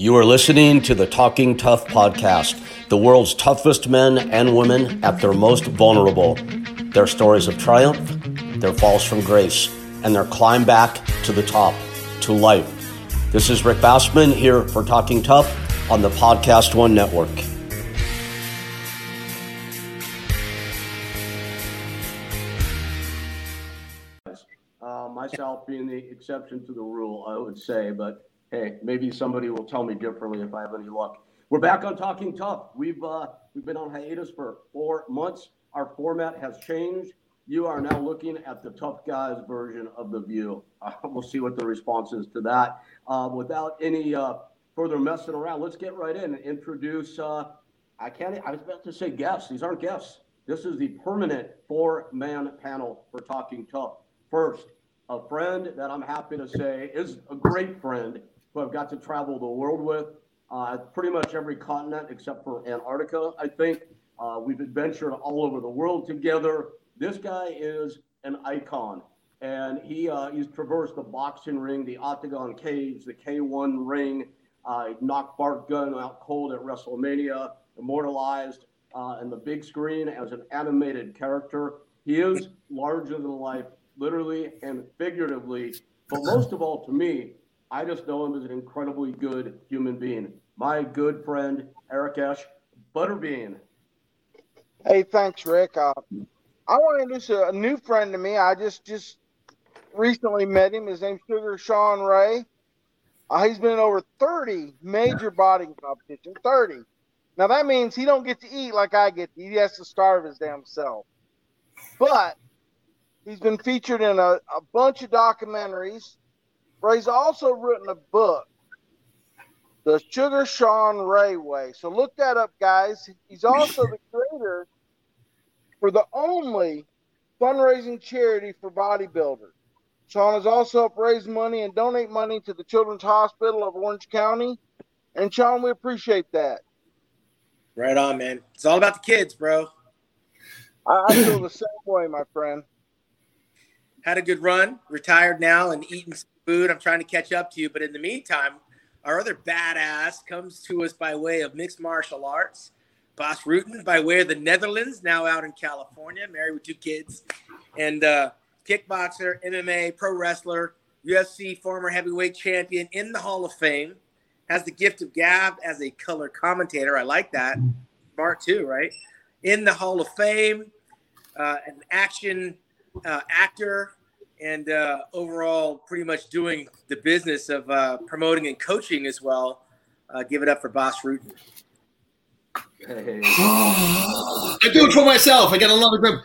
You are listening to the Talking Tough podcast, the world's toughest men and women at their most vulnerable. Their stories of triumph, their falls from grace, and their climb back to the top, to life. This is Rick Bassman here for Talking Tough on the Podcast One Network. Uh, myself being the exception to the rule, I would say, but hey, maybe somebody will tell me differently if I have any luck. We're back on Talking Tough. We've uh, we've been on hiatus for four months. Our format has changed. You are now looking at the tough guys version of the view. Uh, we'll see what the response is to that. Uh, without any uh, further messing around, let's get right in and introduce. Uh, I can't. I was about to say guests. These aren't guests. This is the permanent four-man panel for Talking Tough. First, a friend that I'm happy to say is a great friend who I've got to travel the world with, uh, pretty much every continent except for Antarctica, I think. Uh, we've adventured all over the world together. This guy is an icon, and he uh, he's traversed the boxing ring, the octagon cage, the K1 ring. Uh, knocked Bart Gunn out cold at WrestleMania, immortalized uh, in the big screen as an animated character. He is larger than life, literally and figuratively. But most of all, to me, I just know him as an incredibly good human being. My good friend, Eric Esch, Butterbean. Hey, thanks, Rick. Uh, I want to introduce a, new friend to me. I just just recently met him. His name's Sugar Sean Ray. Uh, he's been in over 30 major bodying competitions. 30. Now that means he don't get to eat like I get. To. He has to starve his damn self. But he's been featured in a, a bunch of documentaries. But he's also written a book, The Sugar Sean Ray Way. So look that up, guys. He's also the creator for the only fundraising charity for bodybuilders. Sean has also helped raise money and donate money to the Children's Hospital of Orange County. And Sean, we appreciate that. Right on, man. It's all about the kids, bro. I, I feel the same way, my friend. Had a good run, retired now, and eating food. I'm trying to catch up to you. But in the meantime, our other badass comes to us by way of mixed martial arts. Bas Rutten by way of the Netherlands, now out in California, married with two kids. And uh, kickboxer, MMA, pro wrestler, UFC former heavyweight champion in the Hall of Fame. Has the gift of gab as a color commentator. I like that. Smart too, right? In the Hall of Fame, uh, an action uh, actor, and uh, overall pretty much doing the business of uh, promoting and coaching as well. Uh, give it up for Bas Rutten. Hey. I do it for myself. I got a lot of grip.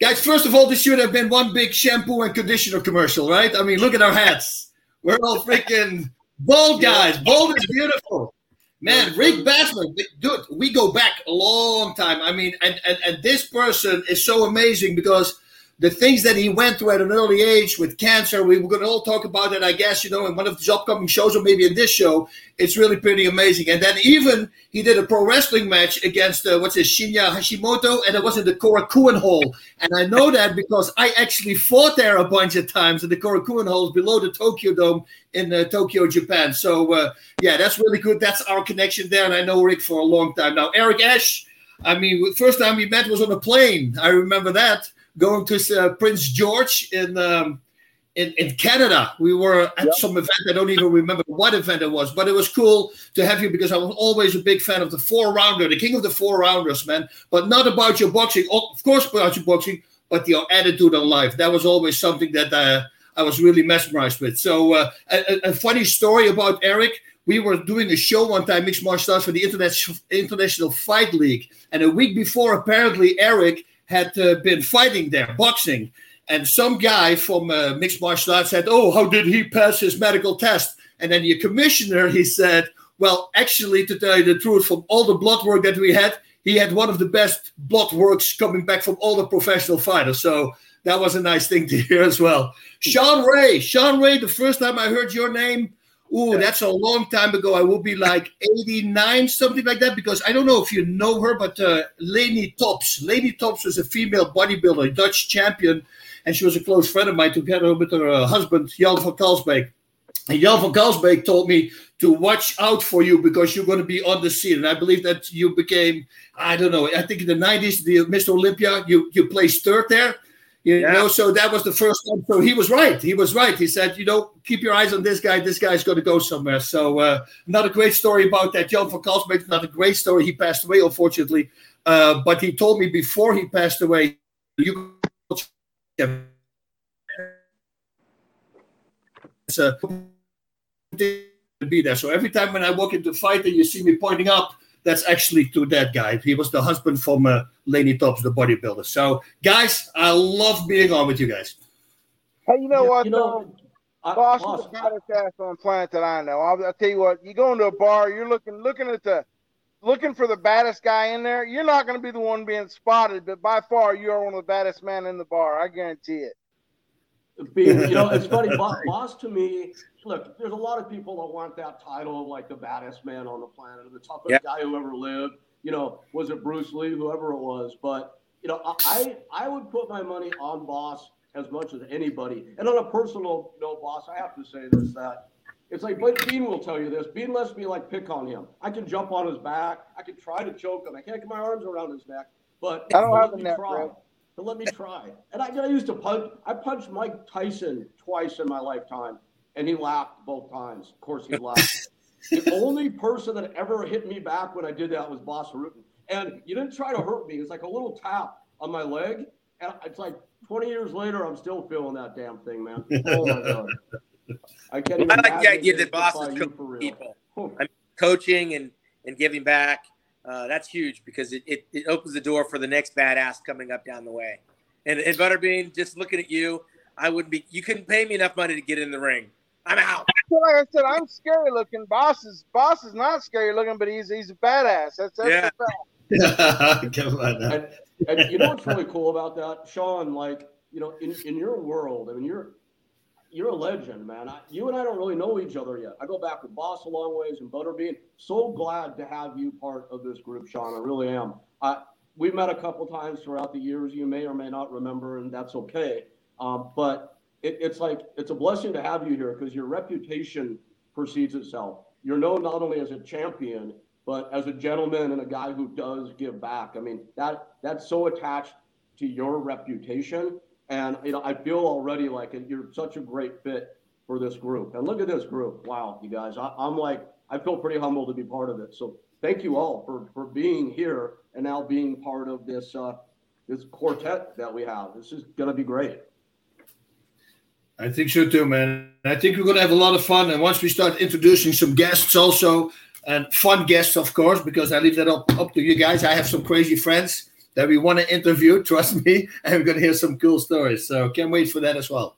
Guys, first of all, this should have been one big shampoo and conditioner commercial, right? I mean, look at our hats. We're all freaking bald guys. Bald is beautiful. Man, Rick Bassman, dude, we go back a long time. I mean, and, and, and this person is so amazing because – the things that he went through at an early age with cancer. We were going to all talk about that, I guess, you know, in one of these upcoming shows or maybe in this show. It's really pretty amazing. And then even he did a pro wrestling match against, uh, what's his, Shinya Hashimoto, and it was in the Korakuen Hall. And I know that because I actually fought there a bunch of times in the Korakuen Halls below the Tokyo Dome in uh, Tokyo, Japan. So, uh, yeah, that's really good. That's our connection there. And I know Rick for a long time now. Eric Esch, I mean, first time we met was on a plane. I remember that going to uh, Prince George in, um, in in Canada. We were at yep. some event. I don't even remember what event it was, but it was cool to have you because I was always a big fan of the four rounder, the king of the four rounders, man. But not about your boxing, of course, about your boxing, but your attitude on life. That was always something that uh, I was really mesmerized with. So, uh, a, a, funny story about Eric. We were doing a show one time, mixed martial arts for the International International Fight League, and a week before, apparently Eric had uh, been fighting there, boxing. And some guy from uh, mixed martial arts said, "Oh, how did he pass his medical test?" And then the commissioner he said, "Well, actually, to tell you the truth, from all the blood work that we had, he had one of the best blood works coming back from all the professional fighters." So that was a nice thing to hear as well. Sean Ray, Sean Ray. The first time I heard your name, Ooh, yeah. that's a long time ago. I will be like 89, something like that, because I don't know if you know her, but uh, Leni Tops. Leni Tops was a female bodybuilder, Dutch champion, and she was a close friend of mine together with her uh, husband, Jan van Kalsbeek. And Jan van Kalsbeek told me to watch out for you because you're going to be on the scene. And I believe that you became, I don't know, I think in the 90s, the Mr. Olympia, you, you placed third there. You yeah. know, so that was the first time. So he was right. He was right. He said, you know, keep your eyes on this guy. This guy's going to go somewhere. So uh, not a great story about that. Jan van Kalsbeek, not a great story. He passed away, unfortunately. Uh, but he told me before he passed away, you it's be there. So every time when I walk into fight and you see me pointing up, that's actually to that guy. He was the husband from uh, Leni Tops, the bodybuilder. So, guys, I love being on with you guys. Hey, you know yeah, what? You know, Bas is the baddest ass on planet that I know. I'll, I'll, tell you what. You go into a bar, you're looking looking at the looking for the baddest guy in there. You're not going to be the one being spotted, but by far you are one of the baddest men in the bar. I guarantee it. Being, you know, it's funny. Bas, Bas to me, look, there's a lot of people that want that title of like the baddest man on the planet, or the toughest yep. guy who ever lived. You know, was it Bruce Lee, whoever it was? But you know, I I would put my money on Bas as much as anybody. And on a personal note, Bas, I have to say this that it's like but Bean will tell you this. Bean lets me like pick on him. I can jump on his back. I can try to choke him. I can't get my arms around his neck. But I don't have the neck, let me try. And I, I used to punch. I punched Mike Tyson twice in my lifetime, and he laughed both times. Of course, he laughed. the only person that ever hit me back when I did that was Bas Rutten. And you didn't try to hurt me. It's like a little tap on my leg. And it's like 20 years later, I'm still feeling that damn thing, man. Oh my god. I can't even. I like the idea that Bas is coaching people. I mean, coaching and and giving back. Uh, that's huge because it, it, it, opens the door for the next badass coming up down the way. And, and Butterbean, just looking at you, I wouldn't be. You couldn't pay me enough money to get in the ring. I'm out. Like I said, I'm scary looking. Bas is Bas is not scary looking, but he's he's a badass. That's that's yeah. Come on and, and you know what's really cool about that, Sean? Like you know, in, in your world, I mean, you're you're a legend, man. I, you and I don't really know each other yet. I go back with Bas a long ways and Butterbean. So glad to have you part of this group, Sean. I really am. I, we met a couple times throughout the years. You may or may not remember, and that's okay. Um, but it, it's like it's a blessing to have you here because your reputation precedes itself. You're known not only as a champion, but as a gentleman and a guy who does give back. I mean, that that's so attached to your reputation and you know, I feel already like you're such a great fit for this group. And look at this group. Wow, you guys. I, am like, I feel pretty humbled to be part of it. So thank you all for for being here and now being part of this uh, this quartet that we have. This is gonna be great. I think so too, man. I think we're gonna have a lot of fun. And once we start introducing some guests, also and fun guests, of course, because I leave that up up to you guys. I have some crazy friends that we want to interview. Trust me, and we're going to hear some cool stories. So can't wait for that as well.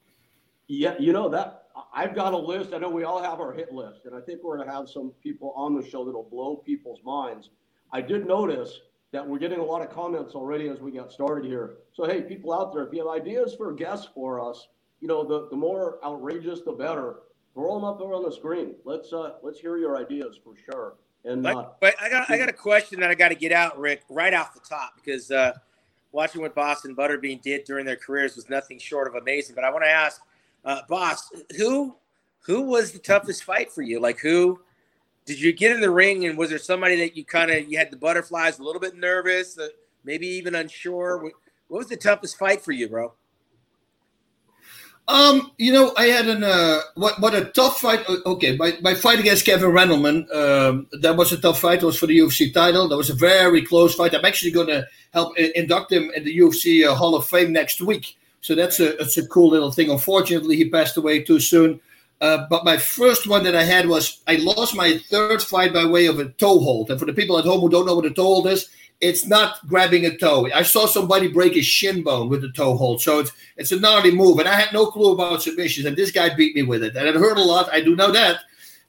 Yeah, you know that I've got a list. I know we all have our hit list, and I think we're going to have some people on the show that'll blow people's minds. I did notice that we're getting a lot of comments already as we got started here. So hey, people out there, if you have ideas for guests for us, you know, the, the more outrageous, the better. Throw them up there on the screen. Let's uh, let's hear your ideas for sure. And but, uh, but I got I got a question that I got to get out, Rick, right off the top because uh, watching what Boston Butterbean did during their careers was nothing short of amazing. But I want to ask, uh, Bas, who who was the toughest fight for you? Like who did you get in the ring, and was there somebody that you kind of you had the butterflies, a little bit nervous, uh, maybe even unsure? What, what was the toughest fight for you, bro? Um, you know, I had an uh, what what a tough fight. Okay, my, my fight against Kevin Randleman, um, that was a tough fight. It was for the UFC title. That was a very close fight. I'm actually going to help induct him in the UFC uh, Hall of Fame next week. So that's a that's a cool little thing. Unfortunately, he passed away too soon. Uh, but my first one that I had was I lost my third fight by way of a toe hold. And for the people at home who don't know what a toe hold is, it's not grabbing a toe. I saw somebody break his shin bone with the toe hold. So it's it's a gnarly move. And I had no clue about submissions. And this guy beat me with it. And it hurt a lot. I do know that.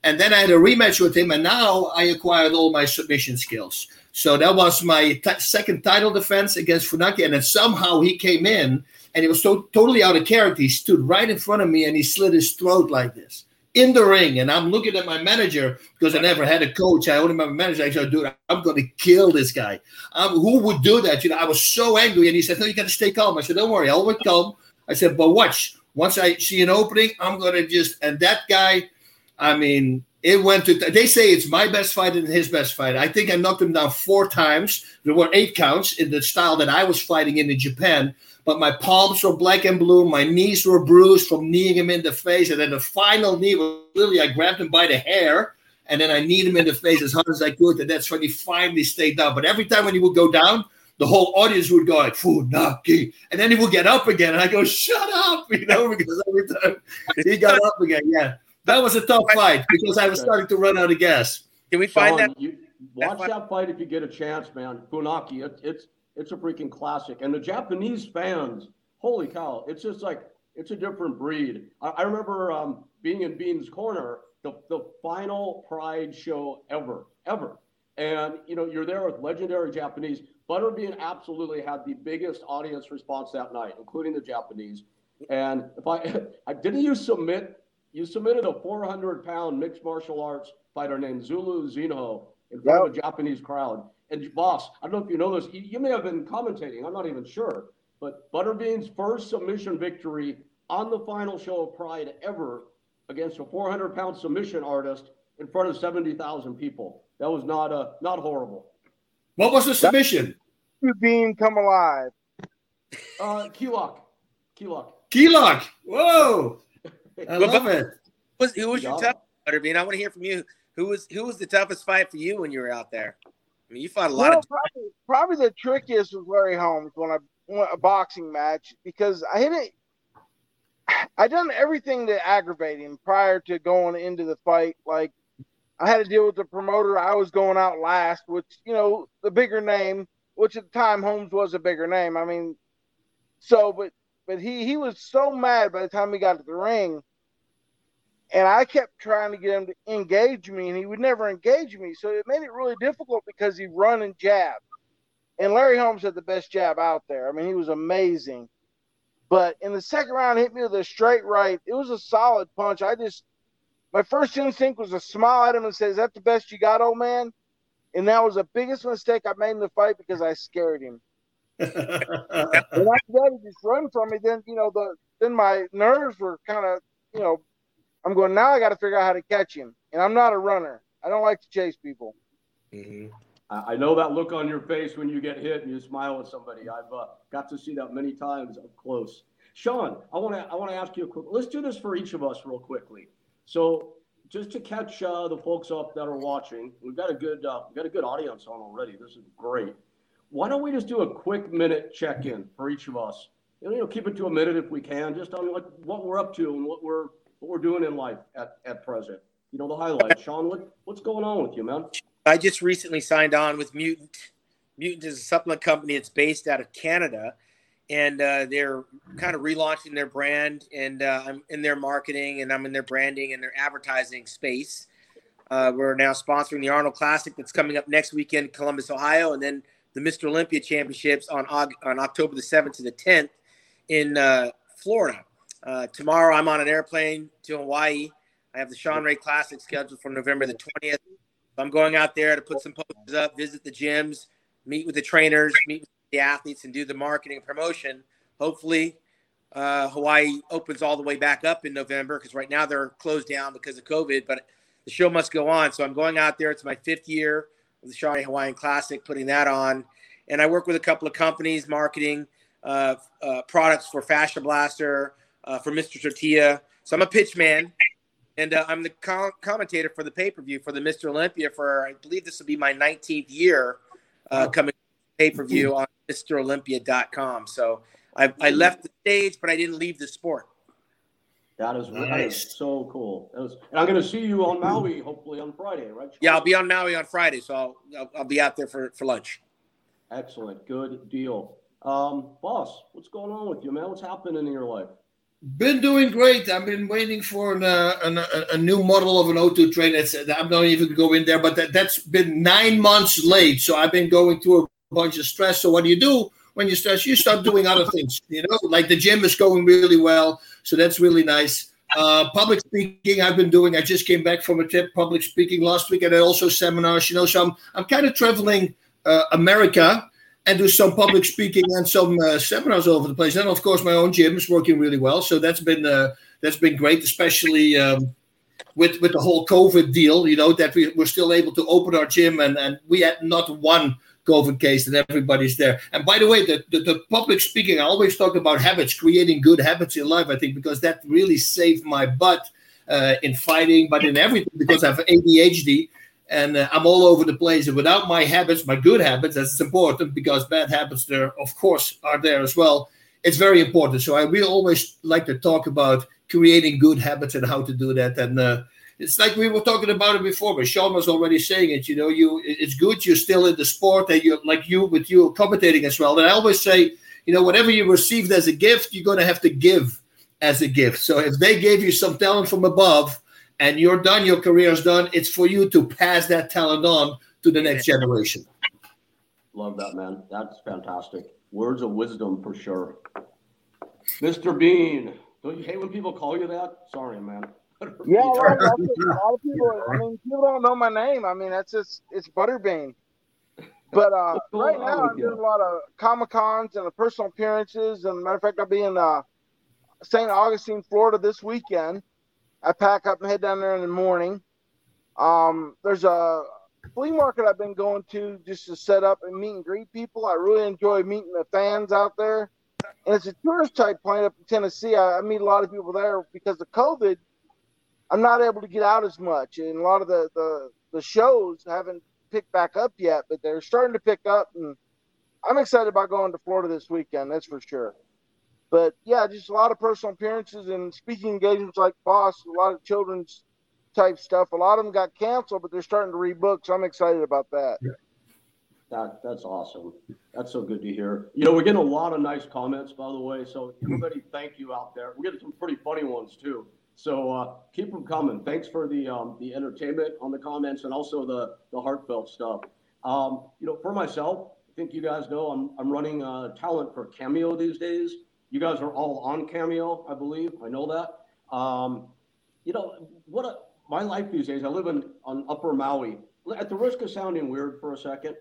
And then I had a rematch with him. And now I acquired all my submission skills. So that was my t- second title defense against Funaki. And then somehow he came in and he was to- totally out of character. He stood right in front of me and he slit his throat like this in the ring, and I'm looking at my manager because I never had a coach. I only a manager. I said, "Dude, I'm going to kill this guy." Um, who would do that? You know, I was so angry, and he said, "No, you got to stay calm." I said, "Don't worry, I'll be calm." I said, "But watch. Once I see an opening, I'm going to just." And that guy, I mean, it went to. They say it's my best fight and his best fight. I think I knocked him down four times. There were eight counts in the style that I was fighting in in Japan. But my palms were black and blue. My knees were bruised from kneeing him in the face. And then the final knee was literally, I grabbed him by the hair and then I kneed him in the face as hard as I could. And that's when he finally stayed down. But every time when he would go down, the whole audience would go like Funaki. And then he would get up again. And I go, shut up, you know, because every time he got up again. Yeah. That was a tough fight because I was starting to run out of gas. Can we find Sean, that? You, watch that, that fight if you get a chance, man. Funaki, it, it's it's a freaking classic. And the Japanese fans, holy cow, it's just like it's a different breed. I, I remember um, being in Bean's Corner, the, the final Pride show ever, ever. And you know, you're there with legendary Japanese. Butterbean absolutely had the biggest audience response that night, including the Japanese. And if I, I didn't you submit, you submitted a 400 pound mixed martial arts fighter named Zuluzinho in front yep. of a Japanese crowd. And Bas, I don't know if you know this. You may have been commentating. I'm not even sure. But Butterbean's first submission victory on the final show of Pride ever against a 400 pound submission artist in front of 70,000 people. That was not uh, not horrible. What was the submission? Bean come alive. Uh, Keylock. Keylock. Keylock. Whoa. I love it. who was your tough Butterbean? I want to hear from you. Who was who was the toughest fight for you when you were out there? I mean, you fought a lot well, of. Probably, probably the trickiest was Larry Holmes when I went a boxing match because I hit it. I done everything to aggravate him prior to going into the fight. Like I had to deal with the promoter. I was going out last, which you know the bigger name, which at the time Holmes was a bigger name. I mean, so but but he he was so mad by the time he got to the ring and I kept trying to get him to engage me, and he would never engage me. So it made it really difficult because he run and jab. And Larry Holmes had the best jab out there. I mean, he was amazing. But in the second round, hit me with a straight right. It was a solid punch. I just, my first instinct was to smile at him and say, "Is that the best you got, old man?" And that was the biggest mistake I made in the fight because I scared him. and after that, he just run from me. Then you know the then my nerves were kind of you know I'm going now. I got to figure out how to catch him, and I'm not a runner. I don't like to chase people. Mm-hmm. I know that look on your face when you get hit and you smile at somebody. I've uh, got to see that many times up close. Sean, I want to I want to ask you a quick. Let's do this for each of us real quickly. So just to catch uh, the folks up that are watching, we've got a good uh, we've got a good audience on already. This is great. Why don't we just do a quick minute check in for each of us? You know, keep it to a minute if we can, just on what what we're up to and what we're what we're doing in life at, at present. You know, the highlights. Sean, what, what's going on with you, man? I just recently signed on with Mutant. Mutant is a supplement company. It's based out of Canada, and uh, they're kind of relaunching their brand. And uh, I'm in their marketing, and I'm in their branding and their advertising space. Uh, we're now sponsoring the Arnold Classic that's coming up next weekend in Columbus, Ohio, and then the Mr. Olympia Championships on on October the 7th to the 10th in uh, Florida. Uh, tomorrow, I'm on an airplane to Hawaii. I have the Sean Ray Classic scheduled for November the 20th. I'm going out there to put some posters up, visit the gyms, meet with the trainers, meet with the athletes, and do the marketing and promotion. Hopefully, uh, Hawaii opens all the way back up in November because right now they're closed down because of COVID, but the show must go on. So I'm going out there. It's my fifth year of the Ray Hawaiian Classic, putting that on. And I work with a couple of companies marketing uh, uh, products for Fascia Blaster, uh, for Mr. Tortilla. So I'm a pitch man, and uh, I'm the com- commentator for the pay per view for the Mr. Olympia for I believe this will be my 19th year uh, coming pay per view on MrOlympia.com. So I, I left the stage, but I didn't leave the sport. That is, nice. that is so cool. Was, and I'm going to see you on Maui hopefully on Friday, right? Yeah, I'll be on Maui on Friday, so I'll, I'll, I'll be out there for, for lunch. Excellent. Good deal. Um, Bas, what's going on with you, man? What's happening in your life? Been doing great. I've been waiting for an, uh, an, a new model of an O2 train. It's, I'm not even go in there, but that, that's been nine months late. So I've been going through a bunch of stress. So what do you do when you stress? You start doing other things, you know, like the gym is going really well. So that's really nice. Uh, public speaking, I've been doing. I just came back from a trip public speaking last week, and also seminars. You know, so I'm I'm kind of traveling uh, America and do some public speaking and some uh, seminars all over the place. And of course, my own gym is working really well. So that's been uh, that's been great, especially um, with with the whole COVID deal, you know, that we were still able to open our gym and and we had not one COVID case and everybody's there. And by the way, the, the, the, public speaking, I always talk about habits, creating good habits in life, I think, because that really saved my butt uh, in fighting, but in everything, because I have ADHD and uh, I'm all over the place. And without my habits, my good habits, that's important because bad habits there, of course, are there as well. It's very important. So I will always like to talk about creating good habits and how to do that. And uh, it's like we were talking about it before, but Sean was already saying it. You know, you it's good you're still in the sport and you like you with you commentating as well. And I always say, you know, whatever you received as a gift, you're gonna have to give as a gift. So if they gave you some talent from above and you're done, your career is done, it's for you to pass that talent on to the next generation. Love that, man. That's fantastic. Words of wisdom for sure. Mr. Bean, don't you hate when people call you that? Sorry, man. yeah, a lot, of, a lot of people. I mean, people don't know my name. I mean, that's just it's Butterbean. But uh, right now, I'm doing a lot of comic cons and personal appearances. And matter of fact, I'll be in uh, St. Augustine, Florida this weekend. I pack up and head down there in the morning. Um, there's a flea market I've been going to just to set up and meet and greet people. I really enjoy meeting the fans out there. And it's a tourist type plant up in Tennessee. I, I meet a lot of people there because of COVID. I'm not able to get out as much, and a lot of the the, the shows haven't picked back up yet, but they're starting to pick up, and I'm excited about going to Florida this weekend. That's for sure. But yeah, just a lot of personal appearances and speaking engagements like Bas, a lot of children's type stuff. A lot of them got canceled, but they're starting to rebook, so I'm excited about that. That that's awesome. That's so good to hear. You know, we're getting a lot of nice comments, by the way. So everybody, thank you out there. We're getting some pretty funny ones too. So uh, keep them coming. Thanks for the um, the entertainment on the comments and also the the heartfelt stuff. Um, you know, for myself, I think you guys know I'm I'm running uh, talent for Cameo these days. You guys are all on Cameo, I believe. I know that. Um, you know what? A, my life these days. I live in on Upper Maui. At the risk of sounding weird for a second,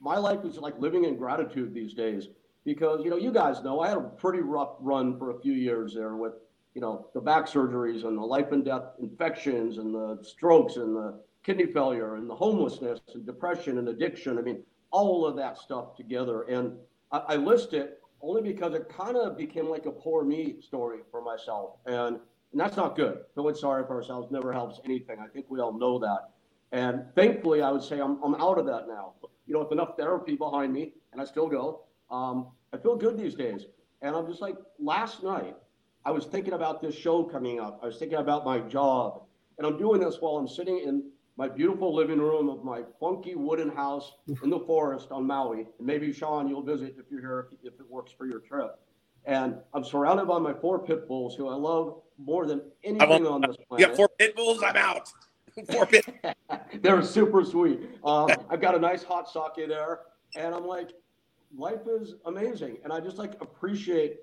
my life is like living in gratitude these days because you know you guys know I had a pretty rough run for a few years there with you know, the back surgeries and the life and death infections and the strokes and the kidney failure and the homelessness and depression and addiction. I mean, all of that stuff together. And I, I list it only because it kind of became like a poor me story for myself. And, and that's not good. Feeling sorry for ourselves never helps anything. I think we all know that. And thankfully, I would say I'm, I'm out of that now. You know, with enough therapy behind me, and I still go, um, I feel good these days. And I'm just like, last night, I was thinking about this show coming up. I was thinking about my job. And I'm doing this while I'm sitting in my beautiful living room of my funky wooden house in the forest on Maui. And maybe, Sean, you'll visit if you're here, if, if it works for your trip. And I'm surrounded by my four pit bulls who I love more than anything on this planet. Yeah, four pit bulls, I'm out. four pit. They're super sweet. Um, I've got a nice hot sake there. And I'm like, life is amazing. And I just like appreciate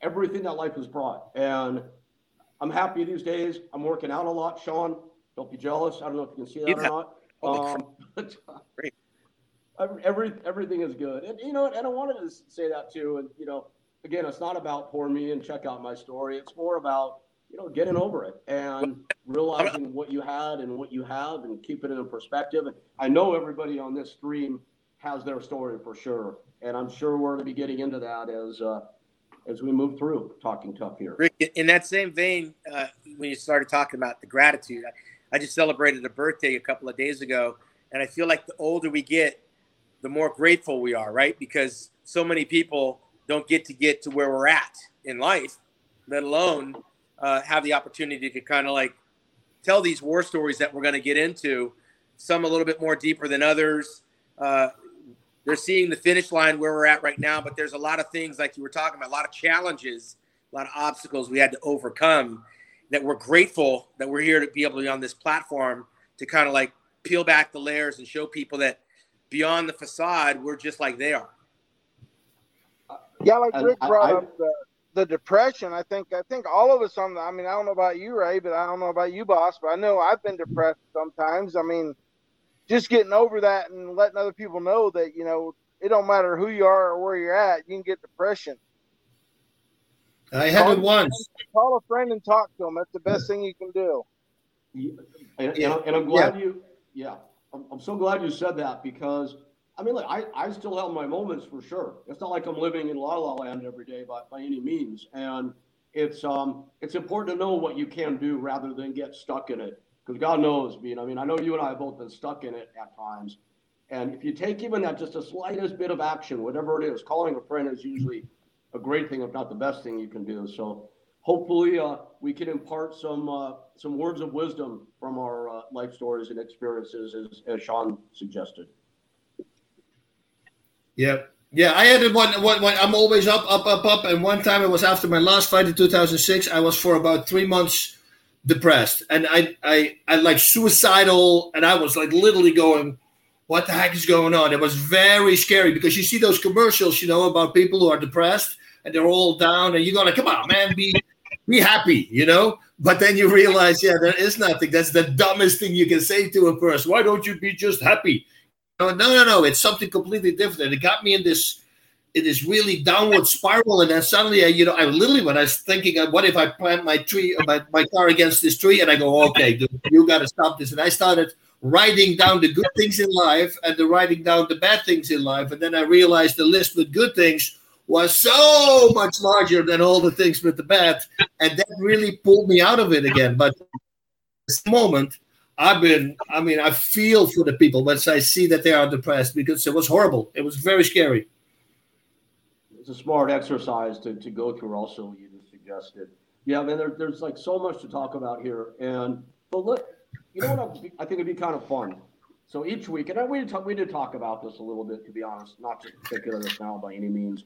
everything that life has brought. And I'm happy these days. I'm working out a lot, Sean. Don't be jealous. I don't know if you can see that yeah. or not. Um, but, Great. Every, everything is good. And, you know, and I wanted to say that too. And, you know, again, it's not about poor me and check out my story. It's more about, you know, getting over it and realizing what you had and what you have and keeping it in perspective. And I know everybody on this stream has their story for sure. And I'm sure we're going to be getting into that as, uh, as we move through talking tough here. Rick, in that same vein, uh, when you started talking about the gratitude, I, I, just celebrated a birthday a couple of days ago, and I feel like the older we get, the more grateful we are, right? Because so many people don't get to get to where we're at in life, let alone uh, have the opportunity to kind of like tell these war stories that we're going to get into. Some a little bit more deeper than others. Uh, they're seeing the finish line where we're at right now, but there's a lot of things like you were talking about, a lot of challenges, a lot of obstacles we had to overcome that we're grateful that we're here to be able to be on this platform to kind of like peel back the layers and show people that beyond the facade, we're just like they are. Yeah, like Rick brought I, up the, the depression. I think I think all of us on the I mean, I don't know about you, Ray, but I don't know about you, Bas, but I know I've been depressed sometimes. I mean, just getting over that and letting other people know that you know it don't matter who you are or where you're at, you can get depression. I had call, it once. Call a friend and talk to them. That's the best thing you can do. Yeah, and, yeah. and, I'm glad yeah. you, yeah, I'm, I'm so glad you said that because I mean, look, I, I still have my moments for sure. It's not like I'm living in la la land every day by, by any means. And it's um it's important to know what you can do rather than get stuck in it. Because God knows, Bean. I mean, I know you and I have both been stuck in it at times. And if you take even that just a slightest bit of action, whatever it is, calling a friend is usually a great thing, if not the best thing you can do. So hopefully uh, we can impart some uh, some words of wisdom from our uh, life stories and experiences, as, as Sean suggested. Yeah, yeah. I had one, one, one. I'm always up, up, up, up. And one time it was after my last fight in 2006. I was for about three months depressed, and I, I, I like suicidal, and I was like literally going what the heck is going on? It was very scary because you see those commercials, you know, about people who are depressed and they're all down, and you go like, "Come on, man, be be happy," you know. But then you realize, yeah, there is nothing. That's the dumbest thing you can say to a person. Why don't you be just happy? No, no, no, no. It's something completely different. And it got me in this in this really downward spiral. And then suddenly, I, you know, I literally when I was thinking, what if I plant my tree, my, my car against this tree, and I go, okay, dude, you got to stop this. And I started writing down the good things in life and the writing down the bad things in life. And then I realized the list with good things was so much larger than all the things with the bad. And that really pulled me out of it again. But this moment, I've been, I mean, I feel for the people once I see that they are depressed because it was horrible. It was very scary. It's a smart exercise to, to go through, also, you just suggested. Yeah, I mean, there, there's like so much to talk about here. And, but look, you know what I think it'd be kind of fun. So each week, and we did talk, we did talk about this a little bit, to be honest, not to particular this now by any means.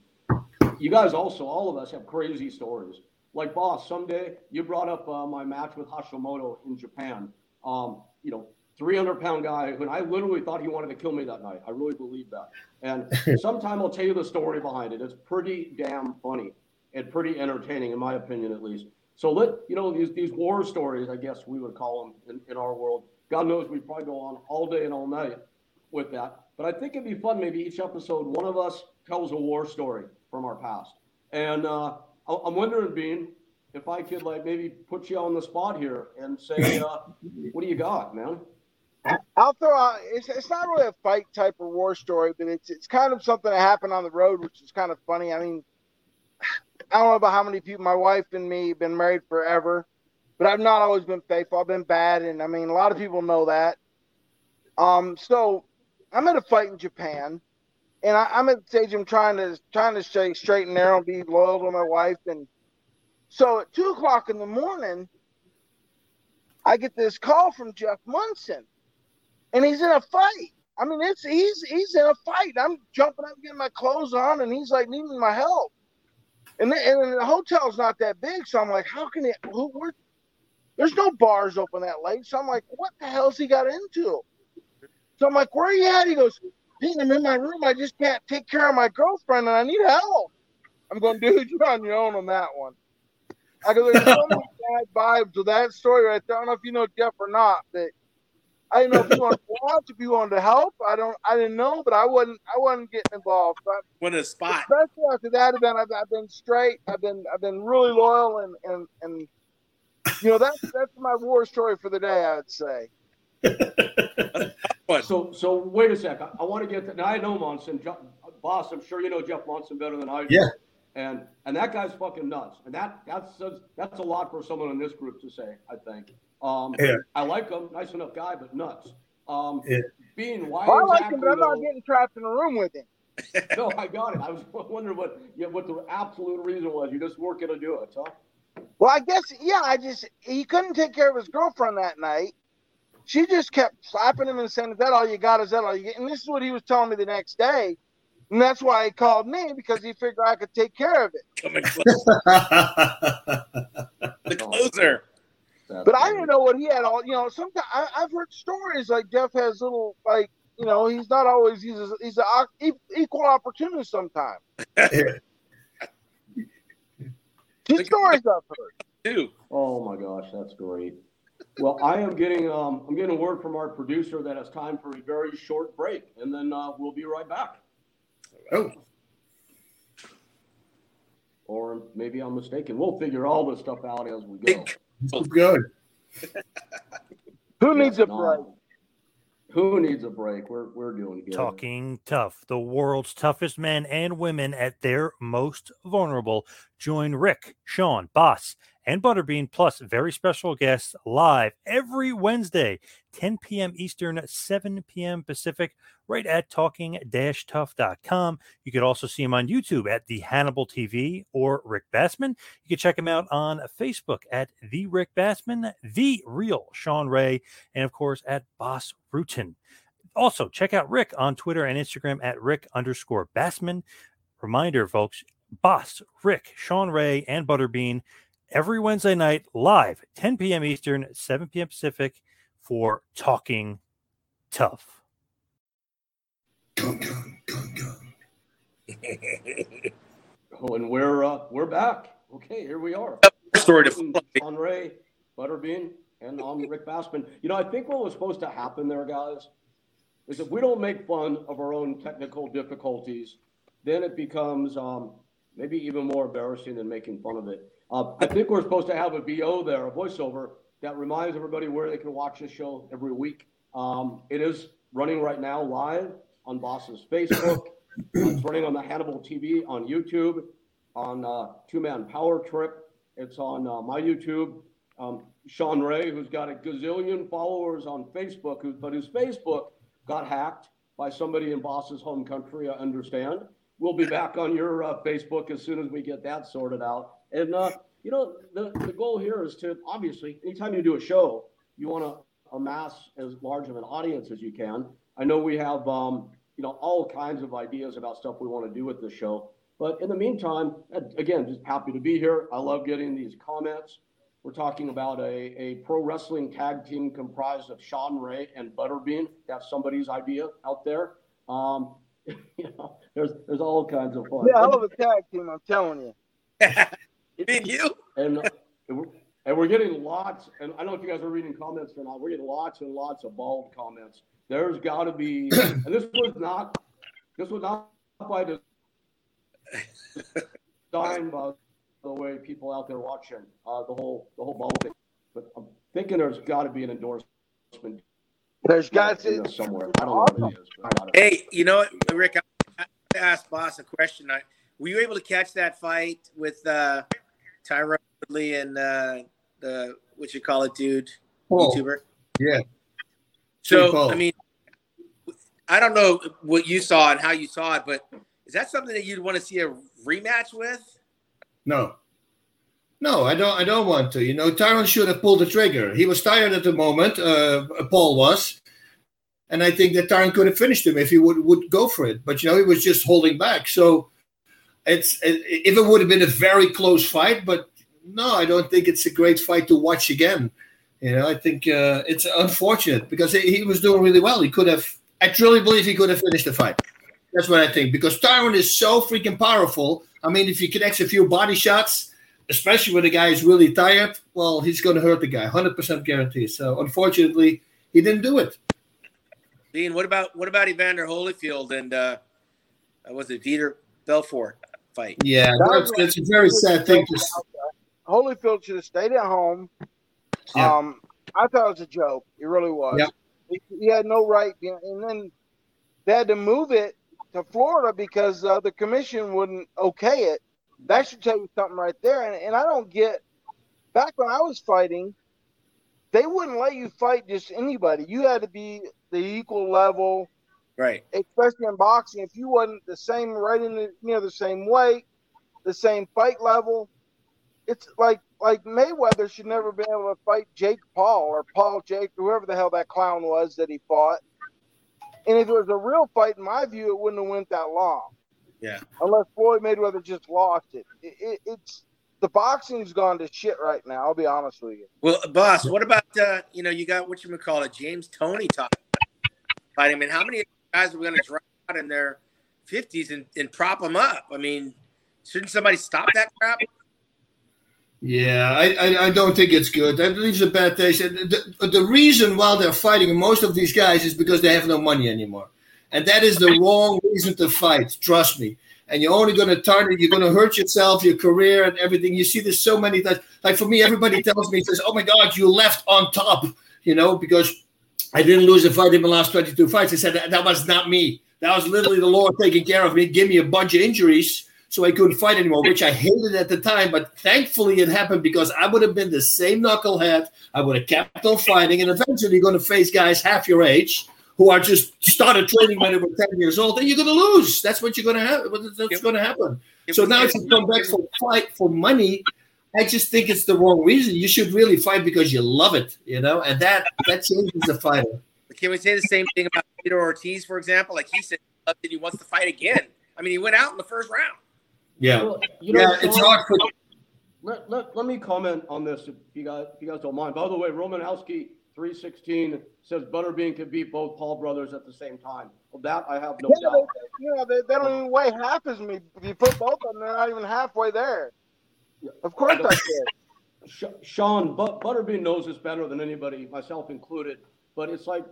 You guys also, all of us, have crazy stories. Like Bas, someday you brought up uh, my match with Hashimoto in Japan. Um, you know, 300 pound guy, and I literally thought he wanted to kill me that night. I really believe that. And sometime I'll tell you the story behind it. It's pretty damn funny and pretty entertaining, in my opinion, at least. So let you know these these war stories, I guess we would call them in, in our world. God knows we probably go on all day and all night with that. But I think it'd be fun. Maybe each episode, one of us tells a war story from our past. And uh, I'm wondering, Bean, if I could like maybe put you on the spot here and say, uh, what do you got, man? I'll throw out. It's, it's not really a fight type of war story, but it's it's kind of something that happened on the road, which is kind of funny. I mean, I don't know about how many people, my wife and me, have been married forever, but I've not always been faithful. I've been bad, and I mean, a lot of people know that. Um, so I'm at a fight in Japan, and I, am at the stage I'm trying to trying to stay straight and narrow, and be loyal to my wife, and so at two o'clock in the morning, I get this call from Jeff Monson, and he's in a fight. I mean, it's he's he's in a fight. I'm jumping up, getting my clothes on, and he's like needing my help. And, the, and the hotel's not that big, so I'm like, how can it? Who? Where, there's no bars open that late. So I'm like, what the hell's he got into? So I'm like, where are you at? He goes, Dean, I'm in my room. I just can't take care of my girlfriend, and I need help. I'm going, dude, you're on your own on that one. I go, there's so many bad vibes with that story right there. I don't know if you know Jeff or not, but I didn't know if you wanted to watch, if you wanted to help. I don't. I didn't know, but I wasn't. I wasn't getting involved. But what a spot! Especially after that event, I've, I've been straight. I've been. I've been really loyal, and and and you know that's that's my war story for the day. I would say. so so wait a sec. I, I want to get to. Now I know Monson, Bas. I'm sure you know Jeff Monson better than I do. Yeah. And and that guy's fucking nuts. And that that's that's a lot for someone in this group to say. I think. Um, yeah. I like him, nice enough guy, but nuts. Um, yeah. Being why well, I like him, but I'm not getting trapped in a room with him. no, I got it. I was wondering what yeah, what the absolute reason was. You just weren't going to do it, huh? Well, I guess yeah. I just he couldn't take care of his girlfriend that night. She just kept slapping him and saying, "Is that all you got? Is that all you get?" And this is what he was telling me the next day, and that's why he called me because he figured I could take care of it. Coming close. the closer. But I didn't know what he had all. You know, sometimes I, have heard stories like Jeff has little like you know he's not always he's a, he's an equal opportunity sometimes. Two stories I've heard. Two. Oh my gosh, that's great. Well, I am getting um, I'm getting a word from our producer that it's time for a very short break, and then uh, we'll be right back. Oh. Or maybe I'm mistaken. We'll figure all this stuff out as we go. Good. Who needs a break? Who needs a break? We're we're doing good. Talking tough. The world's toughest men and women at their most vulnerable. Join Rick, Sean, Bas, and Butterbean, plus very special guests live every Wednesday, 10 p.m. Eastern, 7 p.m. Pacific, right at talking tough.com. You could also see him on YouTube at the Hannibal TV or Rick Bassman. You can check him out on Facebook at the Rick Bassman, the real Sean Ray, and of course at Bas Rutten. Also, check out Rick on Twitter and Instagram at Rick underscore Bassman. Reminder, folks, Bas, Rick, Sean Ray, and Butterbean every Wednesday night live, 10 p.m. Eastern, 7 p.m. Pacific for Talking Tough. Gun, gun, gun, gun. oh, and we're uh, we're back. Okay, here we are. Story to on Ray, Butterbean, and on Rick Bassman. You know, I think what was supposed to happen there, guys, is if we don't make fun of our own technical difficulties, then it becomes um, maybe even more embarrassing than making fun of it. Uh, I think we're supposed to have a VO there, a voiceover that reminds everybody where they can watch this show every week. Um, it is running right now live on Bas's Facebook. It's running on the Hannibal TV on YouTube, on uh, Two Man Power Trip. It's on uh, my YouTube. Um, Sean Ray, who's got a gazillion followers on Facebook, who, but whose Facebook got hacked by somebody in Bas's home country, I understand. We'll be back on your uh, Facebook as soon as we get that sorted out. And, uh, you know, the, the goal here is to obviously, anytime you do a show, you want to amass as large of an audience as you can. I know we have, um, you know, all kinds of ideas about stuff we want to do with the show. But in the meantime, again, just happy to be here. I love getting these comments. We're talking about a, a pro wrestling tag team comprised of Sean Ray and Butterbean. That's somebody's idea out there. Um, you know, there's there's all kinds of fun. Yeah, I love a tag team. I'm telling you. Me you. And, and, we're, and we're getting lots, and I don't know if you guys are reading comments or not. We're getting lots and lots of bald comments. There's got to be, and this was not, this was not by the design by the way people out there watching uh, the whole the whole bald thing. But I'm thinking there's got to be an endorsement. There's got to be somewhere. I don't know what it is. Hey, you know what, Rick? I, I asked Bas a question. I, were you able to catch that fight with uh, Tyron Woodley and uh, the what you call it, dude, Paul. YouTuber? Yeah. So Paul. I mean, I don't know what you saw and how you saw it, but is that something that you'd want to see a rematch with? No. No, I don't. I don't want to. You know, Tyron should have pulled the trigger. He was tired at the moment. Uh, Paul was, and I think that Tyron could have finished him if he would would go for it. But you know, he was just holding back. So it's if it would have been a very close fight, but no, I don't think it's a great fight to watch again. You know, I think uh, it's unfortunate because he, he was doing really well. He could have. I truly believe he could have finished the fight. That's what I think because Tyron is so freaking powerful. I mean, if he connects a few body shots, especially when the guy is really tired, well, he's going to hurt the guy, hundred percent guarantee. So unfortunately, he didn't do it. Dean, what about what about Evander Holyfield and uh, was it Vitor Belfort fight? Yeah, that's, that's a very sad thing to. Holyfield should have stayed at home. Yeah. Um, I thought it was a joke. It really was. Yep. He, he had no right, and then they had to move it to Florida because uh, the commission wouldn't okay it. That should tell you something right there. And, and I don't get. Back when I was fighting, they wouldn't let you fight just anybody. You had to be the equal level Right. especially in boxing, if you wasn't the same right in the you know the same weight, the same fight level, it's like like Mayweather should never have been able to fight Jake Paul or Paul Jake, whoever the hell that clown was that he fought. And if it was a real fight, in my view, it wouldn't have went that long. Yeah. Unless Floyd Mayweather just lost it. it, it it's the boxing's gone to shit right now. I'll be honest with you. Well, Bas, what about uh, you know you got what you would call it, James Toney talk fight. I mean, how many guys are going to drop out in their fifties and, and prop them up? I mean, shouldn't somebody stop that crap? Yeah, I, I, I don't think it's good. That leaves a bad taste. The, the reason why they're fighting most of these guys is because they have no money anymore. And that is the wrong reason to fight, trust me. And you're only going to target, you're going to hurt yourself, your career, and everything. You see this so many times. Like for me, everybody tells me, says, oh my God, you left on top. you know, because I didn't lose a fight in the last 22 fights. I said that, that was not me. That was literally the Lord taking care of me, give me a bunch of injuries so I couldn't fight anymore, which I hated at the time. But thankfully, it happened because I would have been the same knucklehead. I would have kept on fighting, and eventually, you're going to face guys half your age who are just started training when they were 10 years old, then you're going to lose. That's what you're going to have. That's yep. going to happen. So now, if you come back for fight for money, I just think it's the wrong reason. You should really fight because you love it, you know, and that that changes the fighter. Can we say the same thing about Tito Ortiz, for example? Like he said, he wants to fight again. I mean, he went out in the first round. Yeah, well, you know, yeah, it's hard for. Let, let, let me comment on this if you guys if you guys don't mind. By the way, Romanowski 316 says Butterbean could beat both Paul brothers at the same time. Well, that I have no yeah, doubt. They, you know, they, they, don't even weigh half as me. If you put both of them, they're not even halfway there. Yeah. Of course I, I could. Sean, but Butterbean knows this better than anybody, myself included. But it's like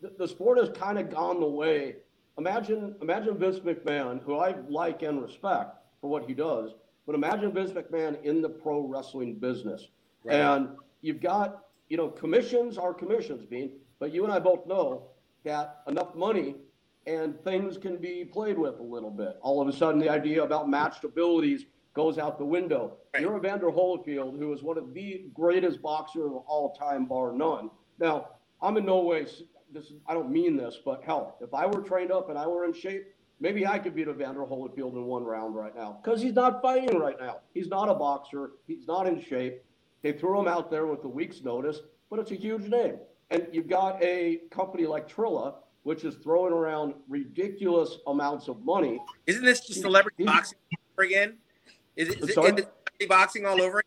the, the sport has kind of gone the way. Imagine, imagine Vince McMahon, who I like and respect for what he does, but imagine Vince McMahon in the pro wrestling business, right. and you've got you know, commissions are commissions, Bean, but you and I both know that enough money and things can be played with a little bit. All of a sudden, the idea about matched abilities goes out the window. Right. You're Evander Holyfield, who is one of the greatest boxers of all time, bar none. Now, I'm in no way, this I don't mean this, but hell, if I were trained up and I were in shape, maybe I could beat Evander Holyfield in one round right now because he's not fighting right now. He's not a boxer. He's not in shape. They threw him out there with a week's notice, but it's a huge name. And you've got a company like Triller, which is throwing around ridiculous amounts of money. Isn't this just celebrity boxing again? Is it, is, it, is it celebrity boxing all over?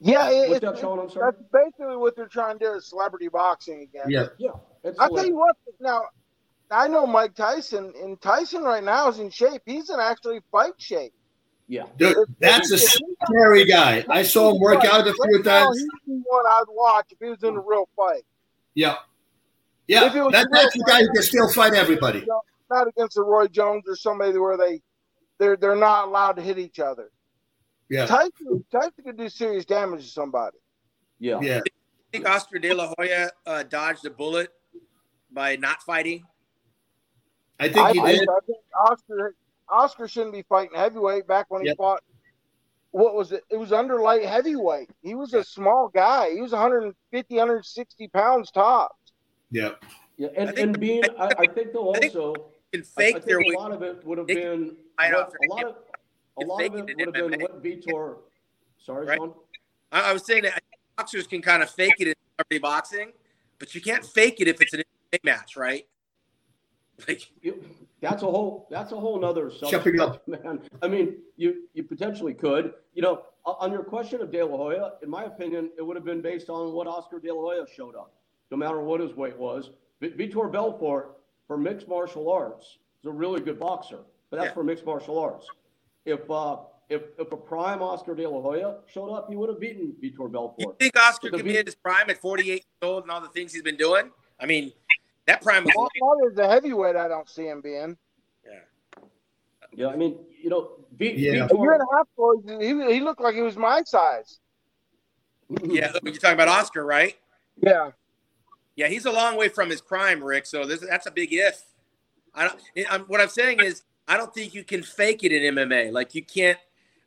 Yeah, it, that, Sean? I'm sorry? that's basically what they're trying to do is celebrity boxing again. Yeah, yeah. I'll tell you what. Now, I know Mike Tyson, and Tyson right now is in shape. He's in actually fight shape. Yeah, Dude, that's a scary guy. I saw him work out a few times. He's one I'd watch if he was in a real fight. Yeah, yeah. That, that's the guy who can still fight everybody. Not against a Roy Jones or somebody where they they're they're not allowed to hit each other. Yeah, Tyson, Tyson could do serious damage to somebody. Yeah, yeah. I think Oscar De La Hoya uh, dodged a bullet by not fighting. I think he I, did. I think Oscar Oscar shouldn't be fighting heavyweight back when he yep. fought. What was it? It was under light heavyweight. He was a small guy. He was 150, 160 pounds tops. Yeah. Yeah, and, and being, I, I think though also, I, I think a lot of it would have been what, a lot of a lot of it would have been what Vitor. Sorry, right? Sean. I, I was saying that boxers can kind of fake it in every boxing, but you can't fake it if it's an match, right? Like that's a whole that's a whole nother subject, up. man. I mean, you you potentially could. You know, on your question of De La Hoya, in my opinion, it would have been based on what Oscar De La Hoya showed up, no matter what his weight was. Vitor Belfort for mixed martial arts is a really good boxer, but that's yeah. for mixed martial arts. If uh, if if a prime Oscar De La Hoya showed up, he would have beaten Vitor Belfort. You think Oscar could be at his prime at 48 years old and all the things he's been doing? I mean, that prime was. Well, as a heavyweight, I don't see him being. Yeah. Yeah, I mean, you know, B- yeah. a year and a half ago, he, he looked like he was my size. Yeah, you're talking about Oscar, right? Yeah. Yeah, he's a long way from his prime, Rick. So this, that's a big if. I don't. I'm, what I'm saying is, I don't think you can fake it in MMA. Like you can't,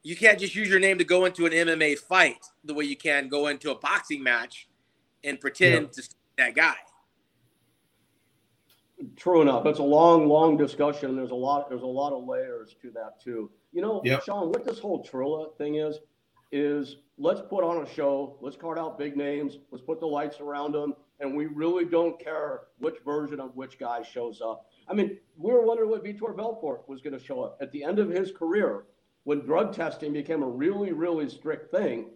you can't just use your name to go into an MMA fight the way you can go into a boxing match and pretend yeah. to that guy. True enough. It's a long, long discussion. There's a lot. There's a lot of layers to that too. You know, yep. Sean, what this whole Triller thing is, is let's put on a show. Let's card out big names. Let's put the lights around them, and we really don't care which version of which guy shows up. I mean, we were wondering what Vitor Belfort was going to show up at the end of his career when drug testing became a really, really strict thing.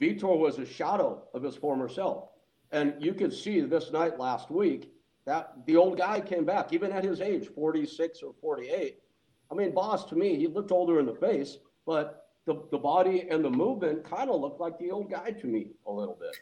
Vitor was a shadow of his former self, and you could see this night last week that the old guy came back, even at his age, 46 or 48. I mean, Bas, to me, he looked older in the face, but the, the body and the movement kind of looked like the old guy to me a little bit.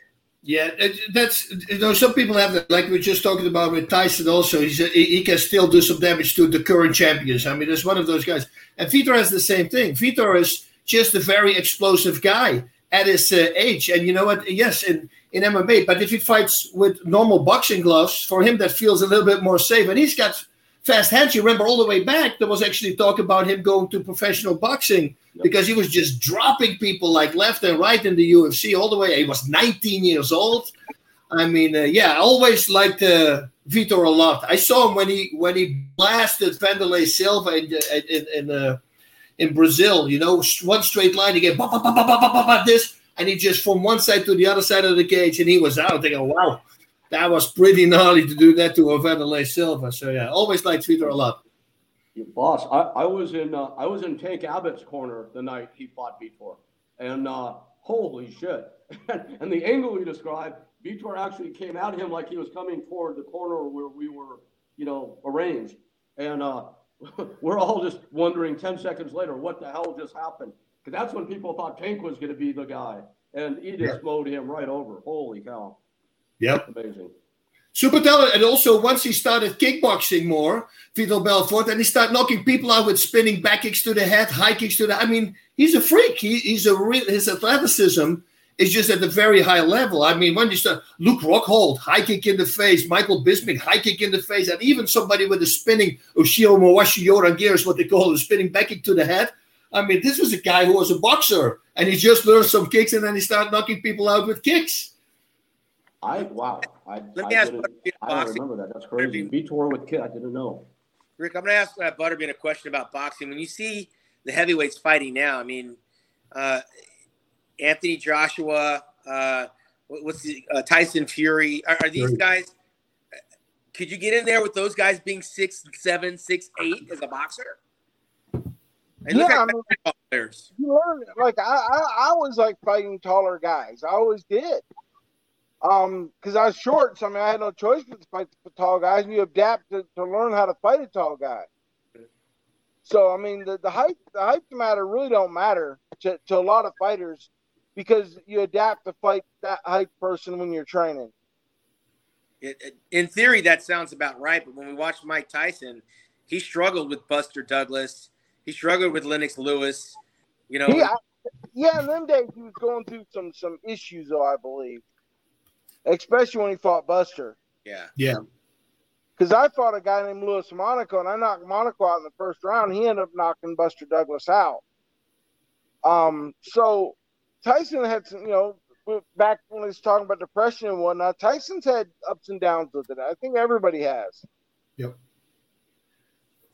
Yeah, that's you know some people have that like we are just talking about with Tyson. Also, he's a, he can still do some damage to the current champions. I mean, there's one of those guys, and Vitor has the same thing. Vitor is just a very explosive guy at his uh, age, and you know what? Yes, in in MMA. But if he fights with normal boxing gloves, for him that feels a little bit more safe. And he's got fast hands. You remember all the way back, there was actually talk about him going to professional boxing yep. because he was just dropping people like left and right in the UFC all the way. He was 19 years old. I mean, uh, yeah, I always liked uh, Vitor a lot. I saw him when he when he blasted Wanderlei Silva in in in, uh, in Brazil. You know, one straight line. He get this, and he just from one side to the other side of the cage, and he was out. Thinking, wow, that was pretty gnarly to do that to a Wanderlei Silva. So yeah, always liked Vitor a lot. Your Bas, I, I was in uh, I was in Tank Abbott's corner the night he fought Vitor, and uh, holy shit! and the angle you described, Vitor actually came at him like he was coming toward the corner where we were, you know, arranged. And uh, we're all just wondering 10 seconds later, what the hell just happened? Because that's when people thought Tank was going to be the guy. And he just mowed him right over. Holy cow. Yep. Amazing. Super talented. And also, once he started kickboxing more, Vitor Belfort, and he started knocking people out with spinning back kicks to the head, high kicks to the. I mean, he's a freak. He, he's a real. His athleticism is just at a very high level. I mean, when you start Luke Rockhold, high kick in the face, Michael Bisping, high kick in the face, and even somebody with a spinning Ushiro Mawashi Yoran gear is what they call it, a spinning back kick to the head. I mean, this was a guy who was a boxer and he just learned some kicks and then he started knocking people out with kicks. I wow. I, Let me I ask I don't remember that. That's crazy. Vitor with kid. I didn't know. Rick, I'm going to ask uh, Butterbean a question about boxing. When you see the heavyweights fighting now, I mean, uh, Anthony Joshua, uh, what's the uh, Tyson Fury? Are, are these Fury. guys? Could you get in there with those guys being six, seven, six, eight as a boxer? yeah, I mean, players. You learn like I, I, I was like fighting taller guys. I always did. Um, because I was short, so I mean I had no choice but to fight the tall guys. And you adapt to, to learn how to fight a tall guy. So I mean the, the height the height matter really don't matter to, to a lot of fighters because you adapt to fight that height person when you're training. in theory, that sounds about right. But when we watched Mike Tyson, he struggled with Buster Douglas. He struggled with Lennox Lewis. You know. Yeah, yeah. In them days, he was going through some some issues, though I believe, especially when he fought Buster. Yeah. Yeah. Because I fought a guy named Louis Monaco, and I knocked Monaco out in the first round. He ended up knocking Buster Douglas out. Um, so Tyson had some, you know, back when he was talking about depression and whatnot, Tyson's had ups and downs with it. I think everybody has. Yep.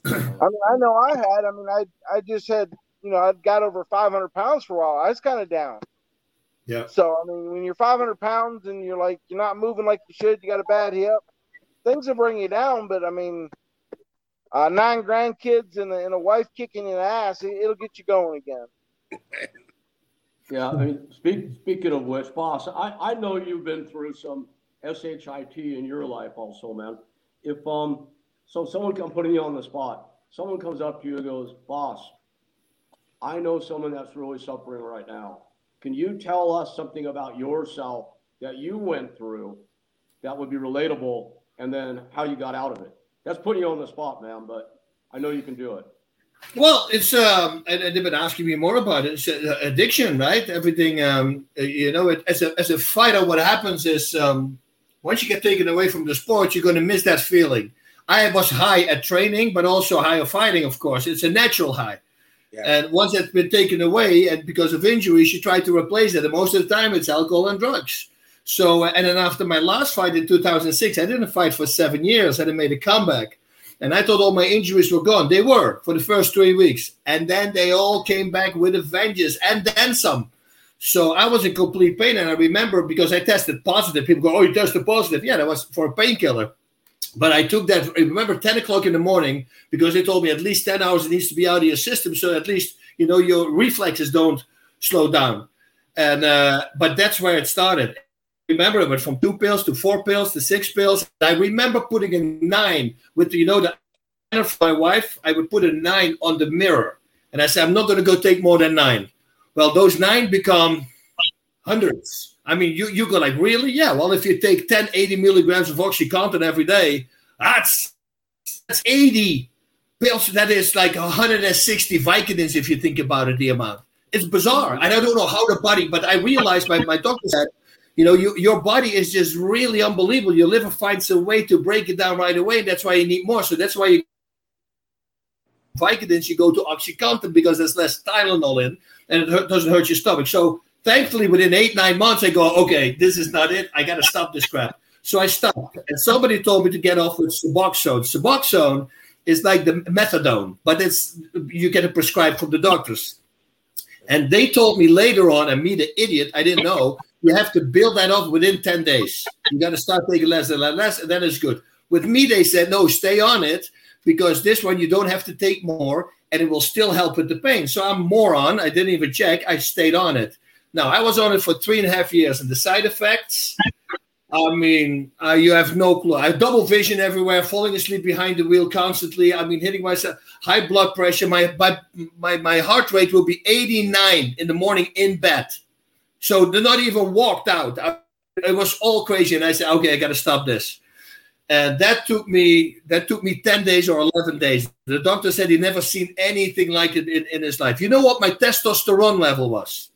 I mean, I know I had. I mean, I I just had, you know, I got over 500 pounds for a while. I was kind of down. Yeah. So I mean, when you're 500 pounds and you're like you're not moving like you should, you got a bad hip, things will bring you down. But I mean, uh, nine grandkids and a, and a wife kicking in the ass, it, will get you going again. Yeah, I mean, speak, speaking of which, Bas, I, I know you've been through some shit in your life also, man. If um, so someone I'm putting you on the spot. Someone comes up to you and goes, Bas, I know someone that's really suffering right now. Can you tell us something about yourself that you went through that would be relatable, and then how you got out of it? That's putting you on the spot, man. But I know you can do it. Well, it's um, and, and they've been asking me more about it. It's uh, addiction, right? Everything, um, you know, it, as a as a fighter, what happens is um, once you get taken away from the sport, you're going to miss that feeling. I was high at training, but also high at fighting. Of course, it's a natural high. And once that's been taken away, and because of injuries, you try to replace it. And most of the time, it's alcohol and drugs. So, uh, and then after my last fight in 2006, I didn't fight for seven years. I didn't make a comeback. And I thought all my injuries were gone. They were for the first three weeks. And then they all came back with a vengeance and then some. So I was in complete pain. And I remember because I tested positive, people go, Oh, you tested positive. Yeah, that was for a painkiller. But I took that, remember 10 o'clock in the morning because they told me at least 10 hours it needs to be out of your system. So at least, you know, your reflexes don't slow down. And, uh, but that's where it started remember it went from two pills to four pills to six pills. I remember putting a nine with you know the for my wife. I would put a nine on the mirror, and I said I'm not going to go take more than nine. Well, those nine become hundreds. I mean, you you go like really? Yeah. Well, if you take 10, 80 milligrams of OxyContin every day, that's that's 80 pills. That is like 160 Vicodins if you think about it. The amount. It's bizarre, and I don't know how the body. But I realized my my doctor said you know, you, your body is just really unbelievable. Your liver finds a way to break it down right away. That's why you need more. So that's why you Vicodins, you go to OxyContin because there's less Tylenol in and it doesn't hurt your stomach. So thankfully, within eight, nine months, I go, okay, this is not it. I got to stop this crap. So I stopped. And somebody told me to get off with Suboxone. Suboxone is like the methadone, but it's you get it prescribed from the doctors. And they told me later on, and me, the idiot, I didn't know, you have to build that off within 10 days. You got to start taking less and less, and then it's good. With me, they said, no, stay on it because this one you don't have to take more and it will still help with the pain. So I'm moron. I didn't even check. I stayed on it. Now I was on it for three and a half years, and the side effects. I mean, uh, you have no clue. I have double vision everywhere, falling asleep behind the wheel constantly. I mean, hitting myself, high blood pressure. My my my, my heart rate will be 89 in the morning in bed. So they're not even walked out. I, it was all crazy, and I said, okay, I got to stop this and that took me that took me 10 days or 11 days the doctor said he never seen anything like it in, in his life you know what my testosterone level was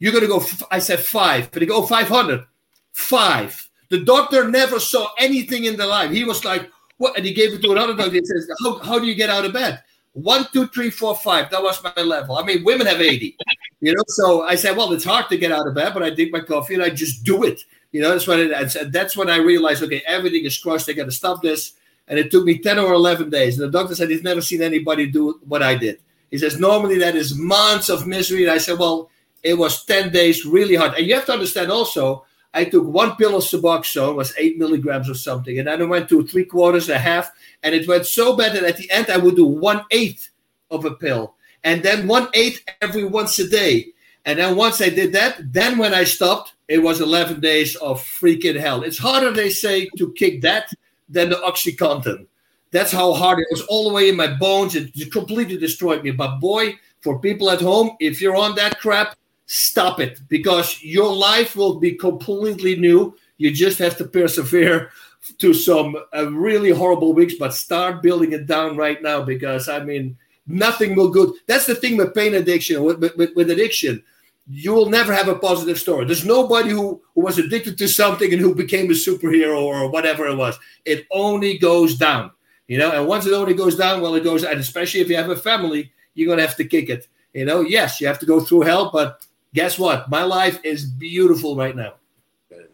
you're going to go i said five but he go 500 five the doctor never saw anything in the life he was like what and he gave it to another doctor he says how, how do you get out of bed one two three four five that was my level i mean women have 80 you know so i said well it's hard to get out of bed but i drink my coffee and i just do it you know, that's what it, that's when I realized, okay, everything is crushed. I got to stop this. And it took me 10 or 11 days. And the doctor said he's never seen anybody do what I did. He says, normally that is months of misery. And I said, well, it was 10 days really hard. And you have to understand also, I took one pill of Suboxone, was eight milligrams or something. And then I went to three quarters, a half. And it went so bad that at the end I would do one eighth of a pill. And then one eighth every once a day. And then once I did that, then when I stopped, it was 11 days of freaking hell. It's harder, they say, to kick that than the Oxycontin. That's how hard it was all the way in my bones. It completely destroyed me. But boy, for people at home, if you're on that crap, stop it because your life will be completely new. You just have to persevere to some uh, really horrible weeks, but start building it down right now because I mean, nothing will good. That's the thing with pain addiction, with, with, with addiction you will never have a positive story. There's nobody who, who was addicted to something and who became a superhero or whatever it was. It only goes down, you know. And once it only goes down, well, it goes. And especially if you have a family, you're gonna have to kick it. You know, yes, you have to go through hell, but guess what? My life is beautiful right now.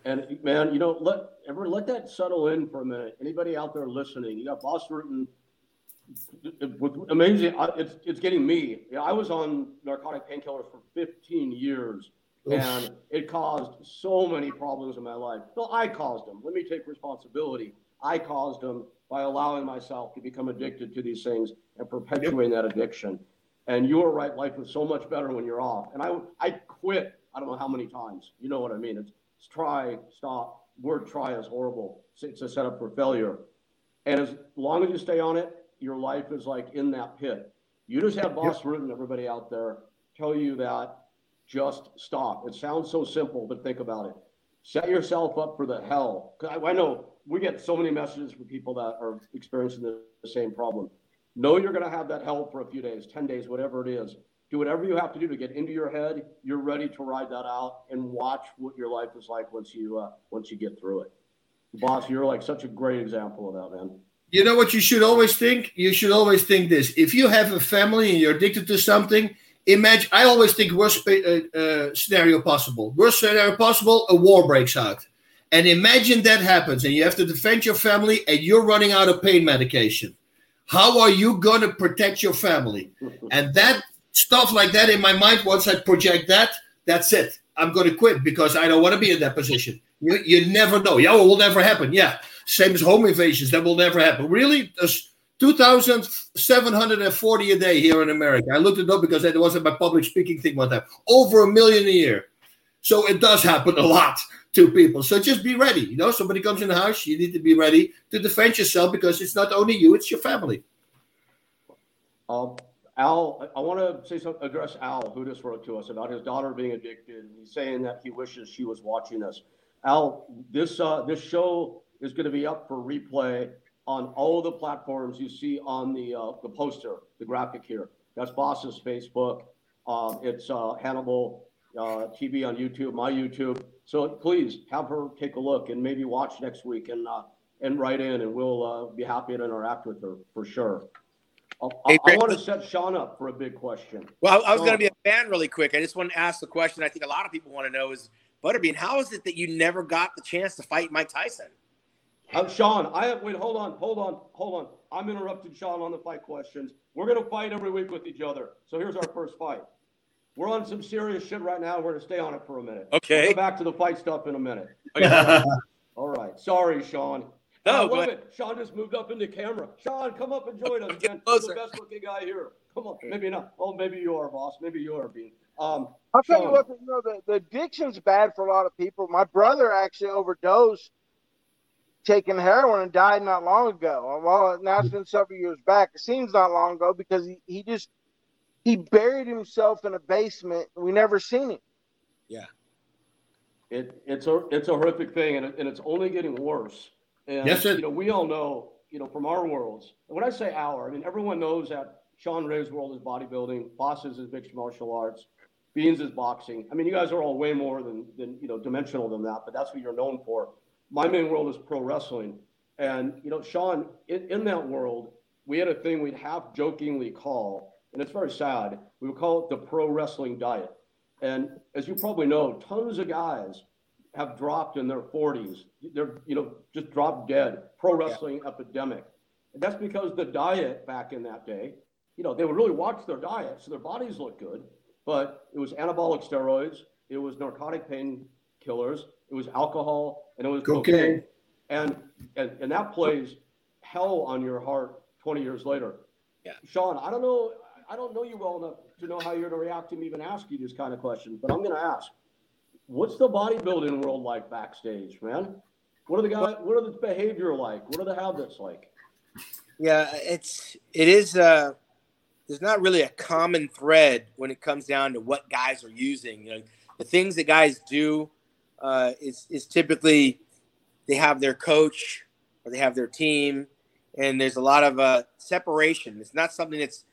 And man, you know, let ever let that settle in for a minute. Anybody out there listening? You got Bas Rutten amazing. It's it's getting me. Yeah, I was on narcotic painkillers for 15 years, Oof. and it caused so many problems in my life. Well, I caused them. Let me take responsibility. I caused them by allowing myself to become addicted to these things and perpetuating that addiction. And you are right. Life is so much better when you're off. And I I quit. I don't know how many times. You know what I mean? It's, it's try, stop. Word try is horrible. It's, it's a setup for failure. And as long as you stay on it, your life is like in that pit. You just have boss yep. and everybody out there tell you that just stop. It sounds so simple, but think about it. Set yourself up for the hell. I, I know we get so many messages from people that are experiencing the, the same problem. Know you're going to have that hell for a few days, 10 days, whatever it is. Do whatever you have to do to get into your head. You're ready to ride that out and watch what your life is like once you uh, once you get through it. Bas, you're like such a great example of that, man you know what you should always think? You should always think this. If you have a family and you're addicted to something, imagine, I always think worst uh, uh, scenario possible. Worst scenario possible, a war breaks out. And imagine that happens and you have to defend your family and you're running out of pain medication. How are you going to protect your family? And that stuff like that in my mind, once I project that, that's it. I'm going to quit because I don't want to be in that position. You, you never know. Yeah, it will never happen. Yeah. Same as home invasions. That will never happen. Really? There's 2,740 a day here in America. I looked it up because it wasn't my public speaking thing one time. Over a million a year. So it does happen a lot to people. So just be ready. You know, somebody comes in the house, you need to be ready to defend yourself because it's not only you, it's your family. Um, Al, I want to say some, address Al, who just wrote to us about his daughter being addicted. He's saying that he wishes she was watching us. Al, this uh, this show is going to be up for replay on all the platforms you see on the uh, the poster, the graphic here. That's Bas's Facebook. Um, it's uh, Hannibal uh, TV on YouTube, my YouTube. So please have her take a look and maybe watch next week and uh, and write in, and we'll uh, be happy to interact with her for sure. I, I, I want to set Sean up for a big question. Well, I was going to be a fan really quick. I just want to ask the question I think a lot of people want to know is Butterbean, how is it that you never got the chance to fight Mike Tyson? Uh, Sean, I have, wait, hold on, hold on, hold on. I'm interrupting Sean on the fight questions. We're going to fight every week with each other. So here's our first fight. We're on some serious shit right now. We're going to stay on it for a minute. Okay. We'll go back to the fight stuff in a minute. Okay. All right. Sorry, Sean. No, I love it. Sean just moved up into camera. Sean, come up and join us again. You're the best looking guy here. Come on. Maybe not. Well, maybe you are, Bas. Maybe you are, Bean. Um, I'll tell Sean. you what, you know, the, the addiction's bad for a lot of people. My brother actually overdosed taking heroin and died not long ago. Well, now it's been several years back. It seems not long ago because he, he just he buried himself in a basement. We never seen him. Yeah. It, it's a it's a horrific thing, and, it, and it's only getting worse. And yes, sir. you know, we all know, you know, from our worlds. And when I say our, I mean everyone knows that Sean Ray's world is bodybuilding, Bas's is mixed martial arts, Beans is boxing. I mean, you guys are all way more than than you know dimensional than that, but that's what you're known for my main world is pro wrestling. And, you know, Sean, in, in that world, we had a thing we'd half jokingly call, and it's very sad, we would call it the pro wrestling diet. And as you probably know, tons of guys have dropped in their 40s. They're, you know, just dropped dead. Pro wrestling yeah. epidemic. And that's because the diet back in that day, you know, they would really watch their diet, so their bodies looked good, but it was anabolic steroids, it was narcotic painkillers, it was alcohol, and it was cocaine. cocaine. And, and and that plays hell on your heart 20 years later. Yeah. Sean, I don't know. I don't know you well enough to know how you're going to react to me even ask you this kind of question, but I'm going to ask. What's the bodybuilding world like backstage, man? What are the guys? What are the behavior like? What are the habits like? Yeah, it's it is. Uh, there's not really a common thread when it comes down to what guys are using. You know, the things that guys do uh, is is typically they have their coach or they have their team, and there's a lot of uh, separation. It's not something that's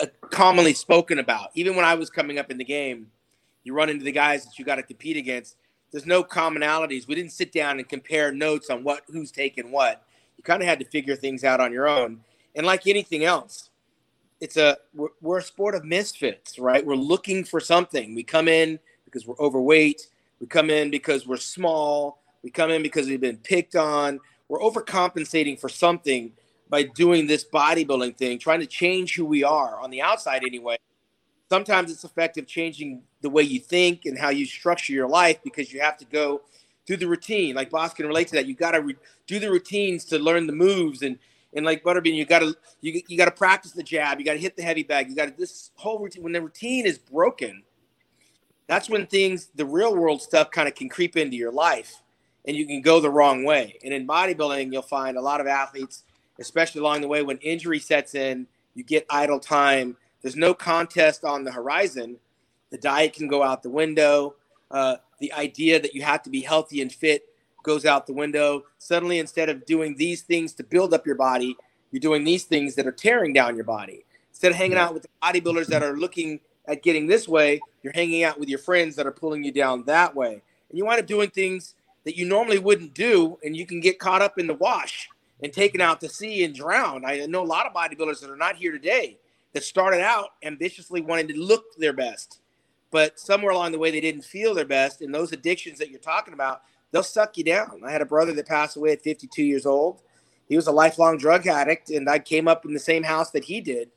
Uh, commonly spoken about. Even when I was coming up in the game, you run into the guys that you got to compete against. There's no commonalities. We didn't sit down and compare notes on what who's taking what. You kind of had to figure things out on your own. And like anything else, it's a we're, we're a sport of misfits, right? We're looking for something. We come in because we're overweight we come in because we're small. We come in because we've been picked on. We're overcompensating for something by doing this bodybuilding thing, trying to change who we are on the outside anyway. Sometimes it's effective changing the way you think and how you structure your life because you have to go through the routine. Like Bas can relate to that. You got to re- do the routines to learn the moves and and like Butterbean, you got to you, you got to practice the jab. You got to hit the heavy bag. You got to this whole routine. When the routine is broken, that's when things, the real world stuff, kind of can creep into your life and you can go the wrong way. And in bodybuilding, you'll find a lot of athletes, especially along the way, when injury sets in, you get idle time. There's no contest on the horizon. The diet can go out the window. Uh, the idea that you have to be healthy and fit goes out the window. Suddenly, instead of doing these things to build up your body, you're doing these things that are tearing down your body. Instead of hanging out with the bodybuilders that are looking at getting this way, you're hanging out with your friends that are pulling you down that way. And you wind up doing things that you normally wouldn't do, and you can get caught up in the wash and taken out to sea and drowned. I know a lot of bodybuilders that are not here today that started out ambitiously wanting to look their best, but somewhere along the way they didn't feel their best. And those addictions that you're talking about, they'll suck you down. I had a brother that passed away at 52 years old. He was a lifelong drug addict, and I came up in the same house that he did.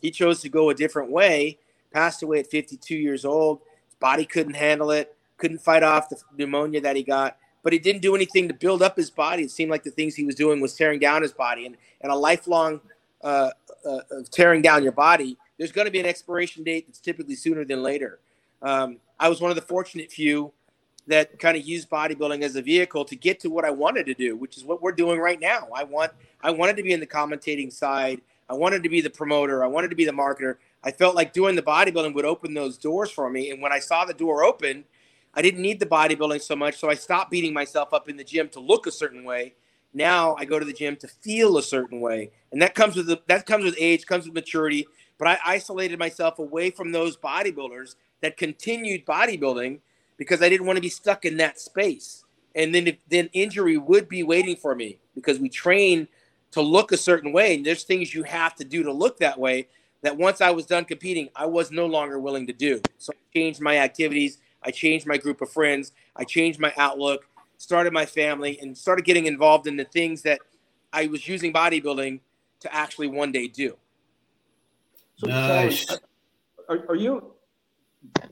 He chose to go a different way passed away at 52 years old. His body couldn't handle it, couldn't fight off the pneumonia that he got, but he didn't do anything to build up his body. It seemed like the things he was doing was tearing down his body. And, and a lifelong uh, uh, of tearing down your body, there's going to be an expiration date that's typically sooner than later. Um, I was one of the fortunate few that kind of used bodybuilding as a vehicle to get to what I wanted to do, which is what we're doing right now. I want I wanted to be in the commentating side. I wanted to be the promoter. I wanted to be the marketer. I felt like doing the bodybuilding would open those doors for me. And when I saw the door open, I didn't need the bodybuilding so much. So I stopped beating myself up in the gym to look a certain way. Now I go to the gym to feel a certain way. And that comes with the, that comes with age, comes with maturity. But I isolated myself away from those bodybuilders that continued bodybuilding because I didn't want to be stuck in that space. And then then injury would be waiting for me because we train to look a certain way and there's things you have to do to look that way that once I was done competing, I was no longer willing to do. So I changed my activities, I changed my group of friends, I changed my outlook, started my family and started getting involved in the things that I was using bodybuilding to actually one day do. So, nice. are, are, you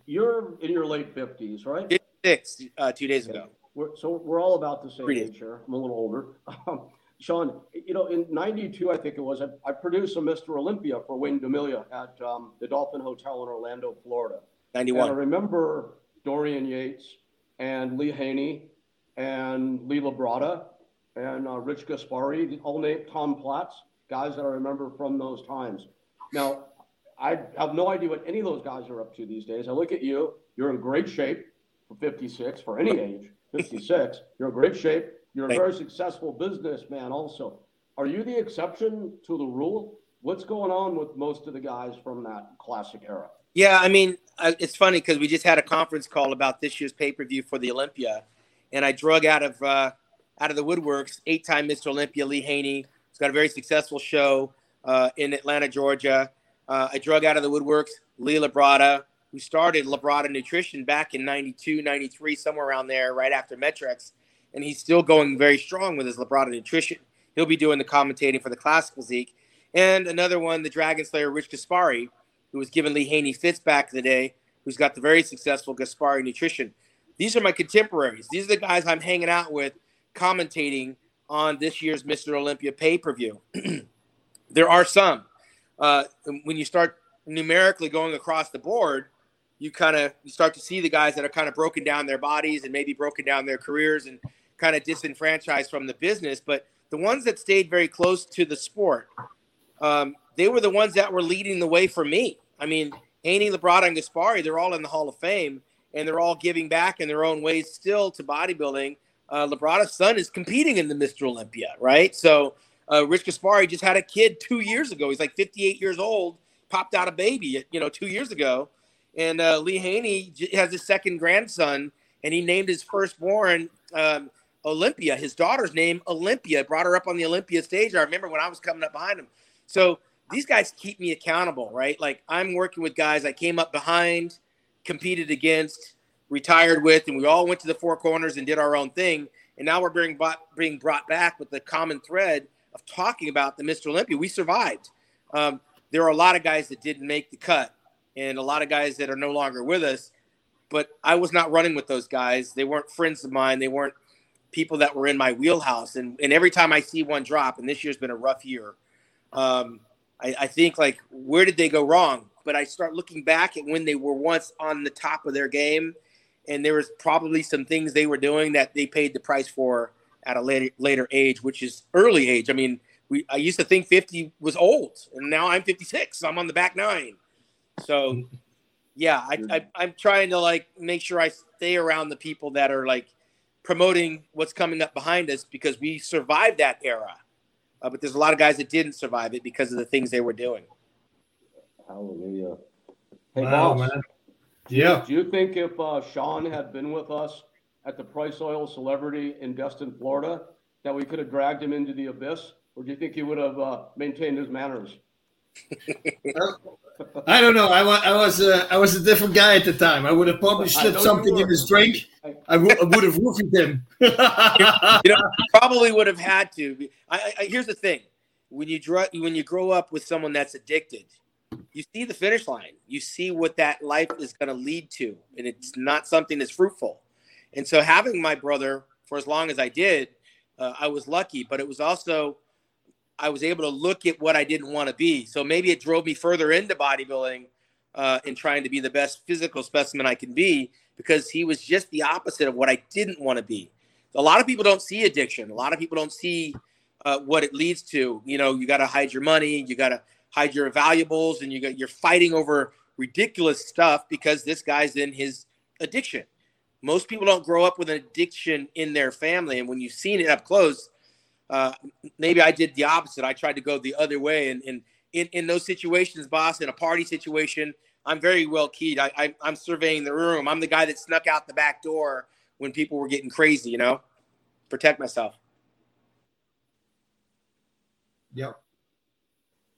you're in your late fifties, right? Six uh, two days ago. We're, so we're all about the same age here. I'm a little older. Um, Sean, you know, in '92, I think it was, I, I, produced a Mr. Olympia for Wayne DeMilia at um, the Dolphin Hotel in Orlando, Florida. '91. And I remember Dorian Yates and Lee Haney and Lee Labrada and uh, Rich Gaspari, all named Tom Platz, guys that I remember from those times. Now, I have no idea what any of those guys are up to these days. I look at you, you're in great shape for 56, for any age, 56. You're in great shape. You're a very successful businessman, also. Are you the exception to the rule? What's going on with most of the guys from that classic era? Yeah, I mean, it's funny because we just had a conference call about this year's pay per view for the Olympia, and I drug out of uh, out of the woodworks eight-time Mr. Olympia Lee Haney. He's got a very successful show uh, in Atlanta, Georgia. Uh, I drug out of the woodworks Lee Labrada, who started Labrada Nutrition back in 92, 93, somewhere around there, right after Met-Rx. And he's still going very strong with his Labrada Nutrition. He'll be doing the commentating for the Classical Physique. And another one, the Dragon Slayer, Rich Gaspari, who was given Lee Haney fits back in the day, who's got the very successful Gaspari Nutrition. These are my contemporaries. These are the guys I'm hanging out with, commentating on this year's Mr. Olympia pay per view. there are some uh, when you start numerically going across the board, you kind of you start to see the guys that are kind of broken down their bodies and maybe broken down their careers and kind of disenfranchised from the business. But the ones that stayed very close to the sport, um, they were the ones that were leading the way for me. I mean, Haney, Labrada, and Gaspari, they're all in the Hall of Fame and they're all giving back in their own ways still to bodybuilding. Uh, son is competing in the Mr. Olympia, right? So uh, Rich Gaspari just had a kid two years ago. He's like 58 years old, popped out a baby, you know, two years ago. And uh, Lee Haney has his second grandson, and he named his firstborn um, Olympia. His daughter's name Olympia. Brought her up on the Olympia stage. I remember when I was coming up behind him. So these guys keep me accountable, right? Like I'm working with guys I came up behind, competed against, retired with, and we all went to the four corners and did our own thing. And now we're being brought, being brought back with the common thread of talking about the Mr. Olympia. We survived. Um, there are a lot of guys that didn't make the cut, and a lot of guys that are no longer with us. But I was not running with those guys. They weren't friends of mine. They weren't people that were in my wheelhouse. And, and every time I see one drop, and this year's been a rough year, um, I, I think like where did they go wrong? But I start looking back at when they were once on the top of their game, and there was probably some things they were doing that they paid the price for at a later later age, which is early age. I mean, we I used to think 50 was old, and now I'm 56. So I'm on the back nine. So yeah, I, I am trying to like make sure I stay around the people that are like promoting what's coming up behind us because we survived that era. Uh, but there's a lot of guys that didn't survive it because of the things they were doing. Hallelujah. Hey, wow, Bas, man. Yeah. Do you think if uh, Sean had been with us at the Price Oil Celebrity in Destin, Florida, that we could have dragged him into the abyss? Or do you think he would have uh, maintained his manners? I don't know. I, was I was uh, I was a different guy at the time. I would have probably slipped something in his drink. I, w- I would have roofied him. you know, probably would have had to. I, I, here's the thing: when you draw, when you grow up with someone that's addicted, you see the finish line. You see what that life is going to lead to, and it's not something that's fruitful. And so having my brother for as long as I did, uh, I was lucky, but it was also I was able to look at what I didn't want to be. So maybe it drove me further into bodybuilding uh, and trying to be the best physical specimen I can be because he was just the opposite of what I didn't want to be. A lot of people don't see addiction. A lot of people don't see uh, what it leads to. You know, you got to hide your money, you got to hide your valuables, and you got you're fighting over ridiculous stuff because this guy's in his addiction. Most people don't grow up with an addiction in their family, and when you've seen it up close, uh, maybe I did the opposite. I tried to go the other way, and, and in, in those situations, Bas, in a party situation, I'm very well keyed. I, I I'm surveying the room. I'm the guy that snuck out the back door when people were getting crazy. You know, protect myself. Yep.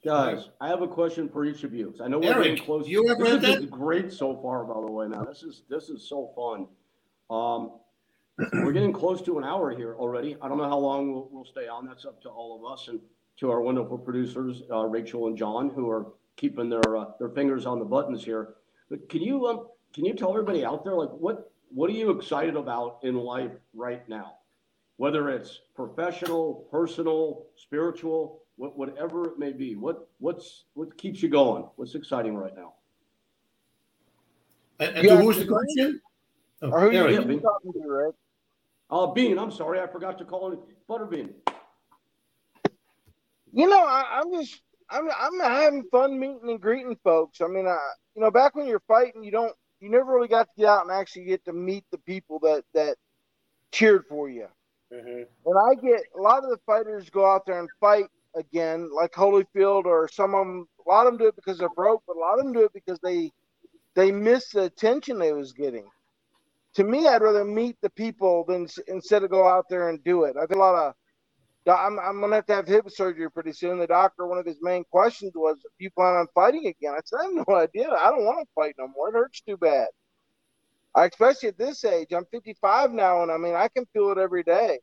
Guys, I have a question for each of you. I know we're Eric, getting close. you ever this read is that? great so far, by the way. Now this is this is so fun. Um, we're getting close to an hour here already. I don't know how long we'll, we'll stay on. That's up to all of us and to our wonderful producers, uh, Rachel and John, who are keeping their uh, their fingers on the buttons here. But can you um, can you tell everybody out there like what what are you excited about in life right now? Whether it's professional, personal, spiritual, what, whatever it may be. What what's what keeps you going? What's exciting right now? And, and Yeah, who's the question? Oh, Or who Eric. you Yeah, Uh, Bean, I'm sorry, I forgot to call it Butterbean. You know, I, I'm just I'm I'm having fun meeting and greeting folks. I mean, I you know, back when you're fighting, you don't you never really got to get out and actually get to meet the people that that cheered for you. Mm-hmm. And I get a lot of the fighters go out there and fight again, like Holyfield, or some of them. A lot of them do it because they're broke, but a lot of them do it because they they miss the attention they was getting. To me, I'd rather meet the people than instead of go out there and do it. I think a lot of I'm, I'm gonna have to have hip surgery pretty soon. The doctor, one of his main questions was, "Do you plan on fighting again?" I said, "I have no idea. I don't want to fight no more. It hurts too bad." I, especially at this age, I'm 55 now, and I mean, I can feel it every day.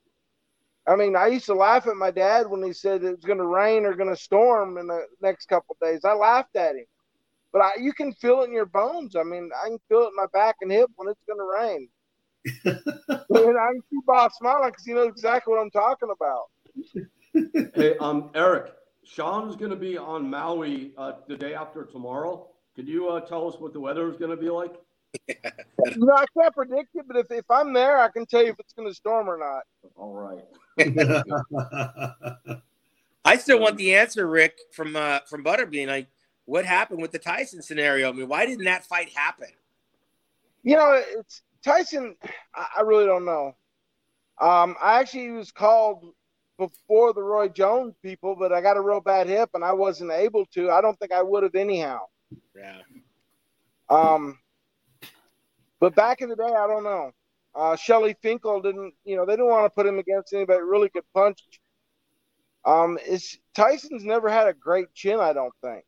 I mean, I used to laugh at my dad when he said it was to rain or to storm in the next couple of days. I laughed at him, but I, you can feel it in your bones. I mean, I can feel it in my back and hip when it's going to rain. and I can see Bob smiling because he knows exactly what I'm talking about. Hey, um, Eric, Sean's going to be on Maui uh, the day after tomorrow. Could you uh, tell us what the weather is going to be like? You know, I can't predict it, but if, if I'm there, I can tell you if it's going to storm or not. All right. I still want the answer, Rick, from uh, from Butterbean. Like, what happened with the Tyson scenario? I mean, why didn't that fight happen? You know, it's Tyson. I, really don't know. Um, I actually was called before the Roy Jones people, but I got a real bad hip and I wasn't able to. I don't think I would have anyhow. Yeah. Um, but back in the day, I don't know. Uh, Shelly Finkel didn't, you know, they didn't want to put him against anybody really could punch. Um, it's Tyson's never had a great chin, I don't think.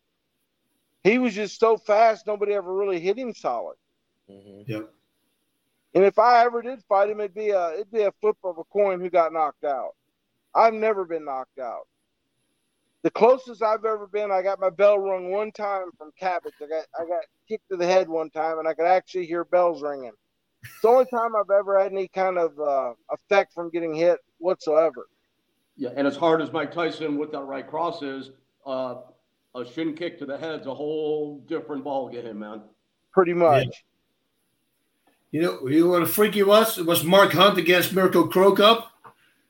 He was just so fast, nobody ever really hit him solid. Mm-hmm. Yep. And if I ever did fight him, it'd be a it'd be a flip of a coin who got knocked out. I've never been knocked out. The closest I've ever been, I got my bell rung one time from Cabbage. I got I got kicked to the head one time, and I could actually hear bells ringing. It's the only time I've ever had any kind of uh, effect from getting hit whatsoever. Yeah, and as hard as Mike Tyson with that right cross is, uh, a shin kick to the head's a whole different ball game, man. Pretty much. You know, you know what a freak he was? It was Mark Hunt against Mirko Cro Cop,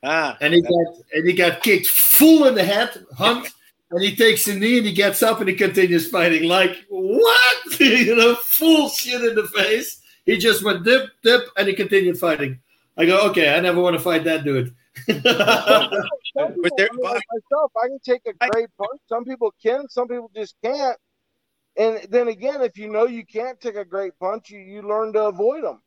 Ah, and he got and he got kicked full in the head, Hunt, and he takes the knee and he gets up and he continues fighting. Like what? you know, full shit in the face. He just went dip, dip, and he continued fighting. I go, okay, I never want to fight that dude. Some Was people, there- I mean, like myself, I can take a great punch. Some people can, some people just can't. And then again, if you know you can't take a great punch, you, you learn to avoid them.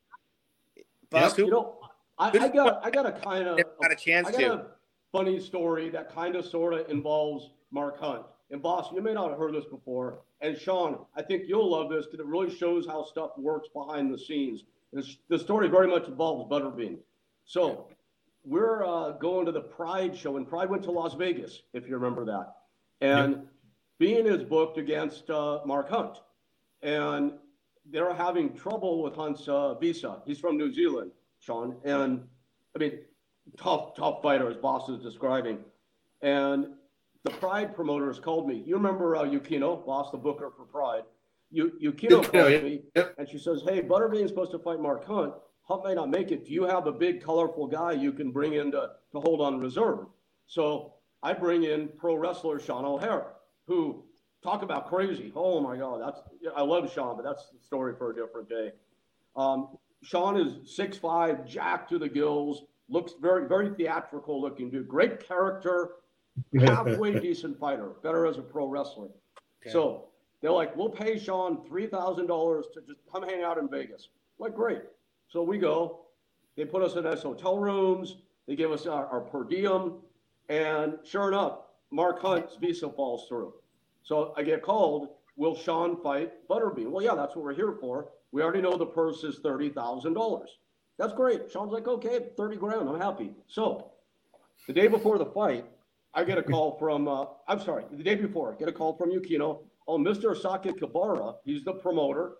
Bas, You know, I, I got I got a kind of got a chance I got to? a funny story that kind of sort of involves Mark Hunt. And Bas, you may not have heard this before. And Sean, I think you'll love this because it really shows how stuff works behind the scenes. This, the story very much involves Butterbean. So we're uh, going to the Pride show, and Pride went to Las Vegas, if you remember that. And Bean is booked against uh, Mark Hunt. And they're having trouble with Hunt's uh, visa. He's from New Zealand, Sean. And I mean, tough, tough fighter, as Bas is describing. And the Pride promoters called me. You remember uh, Yukino, Bas, the booker for Pride? You, Yukino called yeah. me, Yep. and she says, "Hey, Butterbean's supposed to fight Mark Hunt. Hunt may not make it. Do you have a big, colorful guy you can bring in to, to hold on reserve?" So I bring in pro wrestler Sean O'Haire, who talk about crazy. Oh my God, that's I love Sean, but that's the story for a different day. Um, Sean is 6'5", jacked to the gills, looks very, very theatrical looking dude. Great character, halfway decent fighter, better as a pro wrestler. Okay. So They're like, we'll pay Sean three thousand dollars to just come hang out in Vegas. I'm like, great. So we go. They put us in nice hotel rooms. They give us our, our per diem, and sure enough, Mark Hunt's visa falls through. So I get called. Will Sean fight Butterbean? Well, yeah, that's what we're here for. We already know the purse is thirty thousand dollars. That's great. Sean's like, okay, thirty grand. I'm happy. So the day before the fight, I get a call from. Uh, I'm sorry, the day before, I get a call from Yukino. Oh, Mr. Sakakibara, he's the promoter.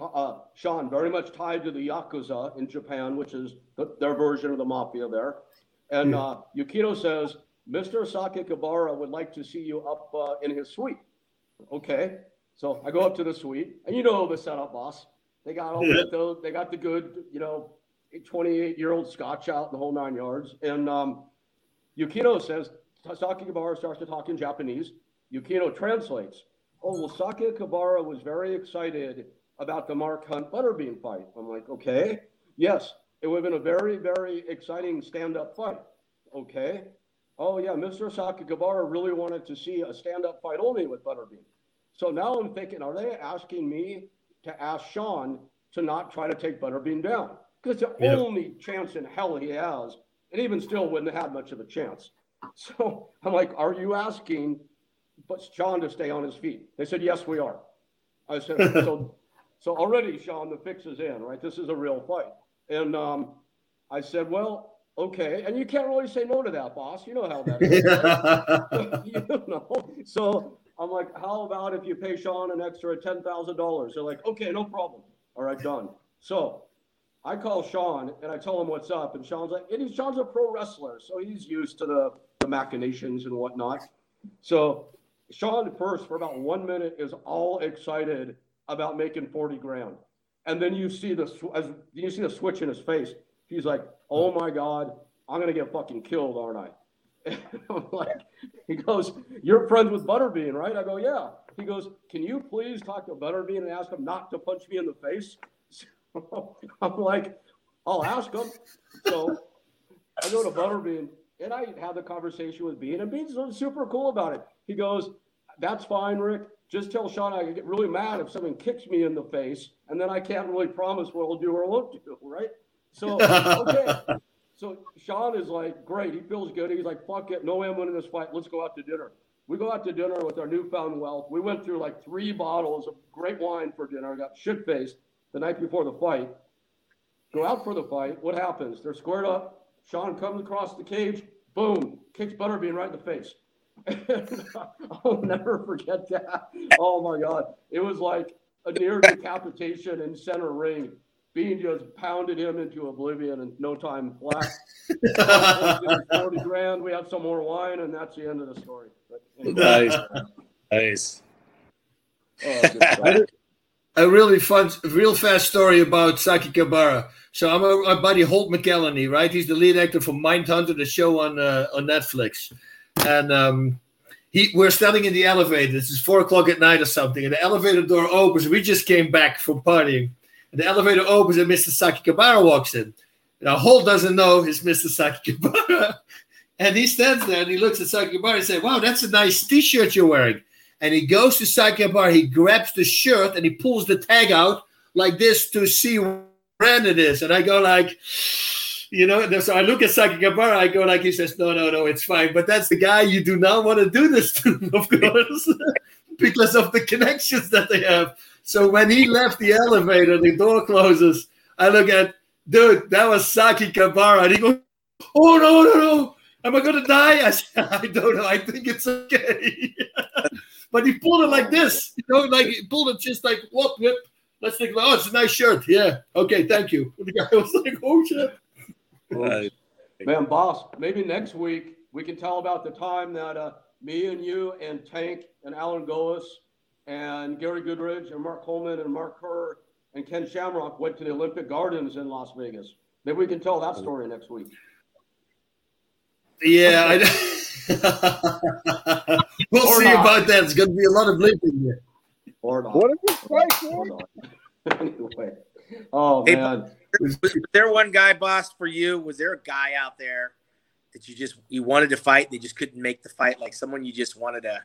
Uh, Sean, very much tied to the Yakuza in Japan, which is the, their version of the mafia there. And uh, Yukino says, Mr. Sakakibara would like to see you up uh, in his suite. Okay. So I go up to the suite, and you know the setup, boss. They got all yeah. the, they got the good, you know, 28 year old scotch out the whole nine yards. And um, Yukino says, Sakakibara starts to talk in Japanese. Yukino translates. Oh, well, Sakakibara was very excited about the Mark Hunt Butterbean fight. I'm like, okay, yes, it would have been a very, very exciting stand up fight. Okay. Oh, yeah, Mr. Sakakibara really wanted to see a stand up fight only with Butterbean. So now I'm thinking, are they asking me to ask Sean to not try to take Butterbean down? Because the yep. only chance in hell he has, and even still wouldn't have had much of a chance. So I'm like, are you asking but Sean to stay on his feet? They said, yes, we are. I said, so, so already, Sean, the fix is in, right? This is a real fight. And um, I said, well, okay. And you can't really say no to that, boss. You know how that is. Right? you know. So I'm like, how about if you pay Sean an extra $10,000? They're like, okay, no problem. All right, done. So I call Sean and I tell him what's up. And Sean's like, and Sean's a pro wrestler. So he's used to the, the machinations and whatnot. So Sean first for about one minute is all excited about making 40 grand. And then you see the as you see the switch in his face. He's like, "Oh my god, I'm gonna get fucking killed, aren't I?" Like, he goes, "You're friends with Butterbean, right?" I go, "Yeah." He goes, "Can you please talk to Butterbean and ask him not to punch me in the face?" So I'm like, "I'll ask him." So I go to Butterbean and I have the conversation with Bean, and Bean's super cool about it. He goes, "That's fine, Rick. Just tell Sean I could get really mad if someone kicks me in the face, and then I can't really promise what I'll do or won't do, right?" So okay. so Sean is like, great. He feels good. He's like, fuck it. No, way I'm winning this fight. Let's go out to dinner. We go out to dinner with our newfound wealth. We went through like three bottles of great wine for dinner. I got shit faced the night before the fight. Go out for the fight. What happens? They're squared up. Sean comes across the cage. Boom. Kicks Butterbean right in the face. I'll never forget that. Oh my God. It was like a near decapitation in center ring. Bean just pounded him into oblivion in no time flat. 40 grand. We have some more wine, and that's the end of the story. Anyway. Nice. Nice. Oh, a really fun, real fast story about Sakakibara. So I'm a, my buddy Holt McCallany, right? He's the lead actor for Mindhunter, the show on uh, on Netflix, and um, he we're standing in the elevator. This is four o'clock at night or something, and the elevator door opens. We just came back from partying, and the elevator opens and Mr. Sakakibara walks in. Now Holt doesn't know it's Mr. Sakakibara. and he stands there and he looks at Sakakibara and says, Wow, that's a nice t-shirt you're wearing. And he goes to Sakakibara, he grabs the shirt and he pulls the tag out like this to see brand it is. And I go like, you know, so I look at Sakakibara, I go like he says, No, no, no, it's fine. But that's the guy you do not want to do this to, of course, because of the connections that they have. So when he left the elevator, the door closes. I look at, dude, that was Saki Sakakibara. And he goes, oh, no, no, no. Am I going to die? I said, I don't know. I think it's okay. but he pulled it like this. You know, like he pulled it just like, whoop, whoop. Let's think, oh, it's a nice shirt. Yeah. Okay, thank you. The guy was like, oh, shit. Man, boss, maybe next week we can tell about the time that uh, me and you and Tank and Allan Goes and Gary Goodridge and Mark Coleman and Mark Kerr and Ken Shamrock went to the Olympic Gardens in Las Vegas. Maybe we can tell that story next week. Yeah, I, we'll or see not. about that. It's going to be a lot of bleeping here. Or not. What is this price? anyway, oh hey, was there one guy, boss, for you? Was there a guy out there that you just you wanted to fight, they just couldn't make the fight? Like someone you just wanted to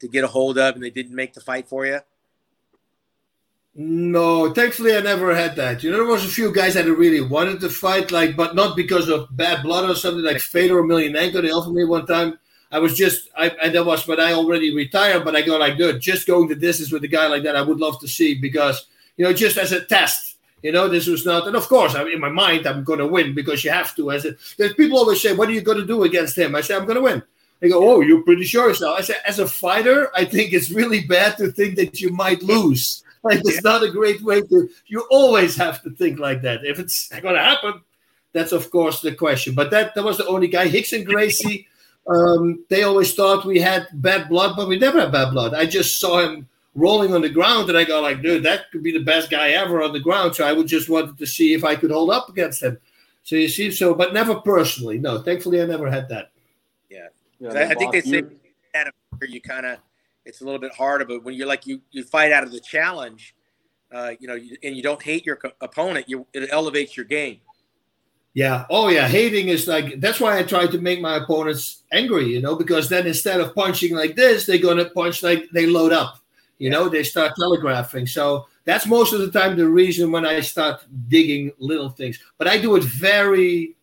to get a hold of and they didn't make the fight for you? No, thankfully I never had that. You know, there was a few guys that really wanted to fight, like, but not because of bad blood or something like Fedor Emelianenko. They offered me one time. I was just, I and that was, but I already retired. But I go like, dude, just going the distance with a guy like that, I would love to see because you know, just as a test. You know, this was not, and of course, I in my mind, I'm going to win because you have to. As a, there's people always say, "What are you going to do against him?" I say, "I'm going to win." They go, "Oh, you're pretty sure so." I say, "As a fighter, I think it's really bad to think that you might lose." Like it's not a great way to. You always have to think like that. If it's going to happen, that's of course the question. But that that was the only guy. Rickson Gracie. Um, they always thought we had bad blood, but we never had bad blood. I just saw him rolling on the ground, and I go like, dude, that could be the best guy ever on the ground. So I would just wanted to see if I could hold up against him. So you see, so but never personally. No, thankfully I never had that. Yeah, yeah I, I think they say that you kind of it's a little bit harder, but when you're like you you fight out of the challenge, uh, you know, and you don't hate your opponent, you it elevates your game. Yeah. Oh, yeah. Hating is like that's why I try to make my opponents angry, you know, because then instead of punching like this, they're gonna punch like they load up. You know, they start telegraphing. So that's most of the time the reason when I start digging little things. But I do it very,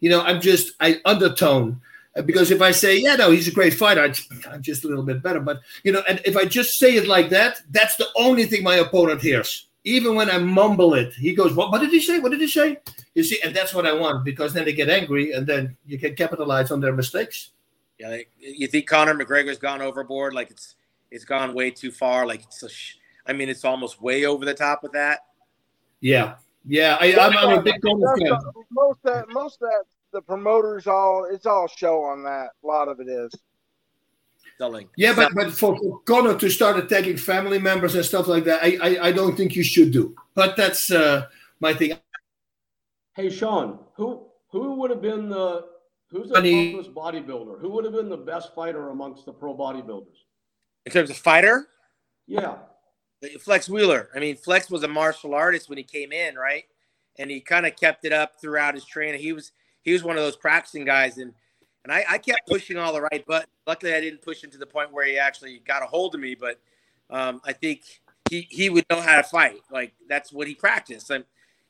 you know, I'm just I undertone because if I say, yeah, no, he's a great fighter, I'm just a little bit better. But you know, and if I just say it like that, that's the only thing my opponent hears. Even when I mumble it, he goes, "What? What did he say? What did he say?" You see, and that's what I want because then they get angry, and then you can capitalize on their mistakes. Yeah, you think Conor McGregor's gone overboard? Like it's it's gone way too far. Like it's a, I mean, it's almost way over the top with that. Yeah, yeah. I, am I'm a big Conor fan. Most that most that the promoters all it's all show on that. A lot of it is. Selling. Yeah, but but for Conor to start attacking family members and stuff like that, I I, I don't think you should do. But that's uh, my thing. Hey, Sean, who who would have been the who's the toughest bodybuilder? Who would have been the best fighter amongst the pro bodybuilders? In terms of fighter? Yeah. Flex Wheeler. I mean, Flex was a martial artist when he came in, right? And he kind of kept it up throughout his training. He was he was one of those practicing guys, and and I, I kept pushing all the right buttons. Luckily, I didn't push him to the point where he actually got a hold of me. But um, I think he he would know how to fight. Like that's what he practiced. And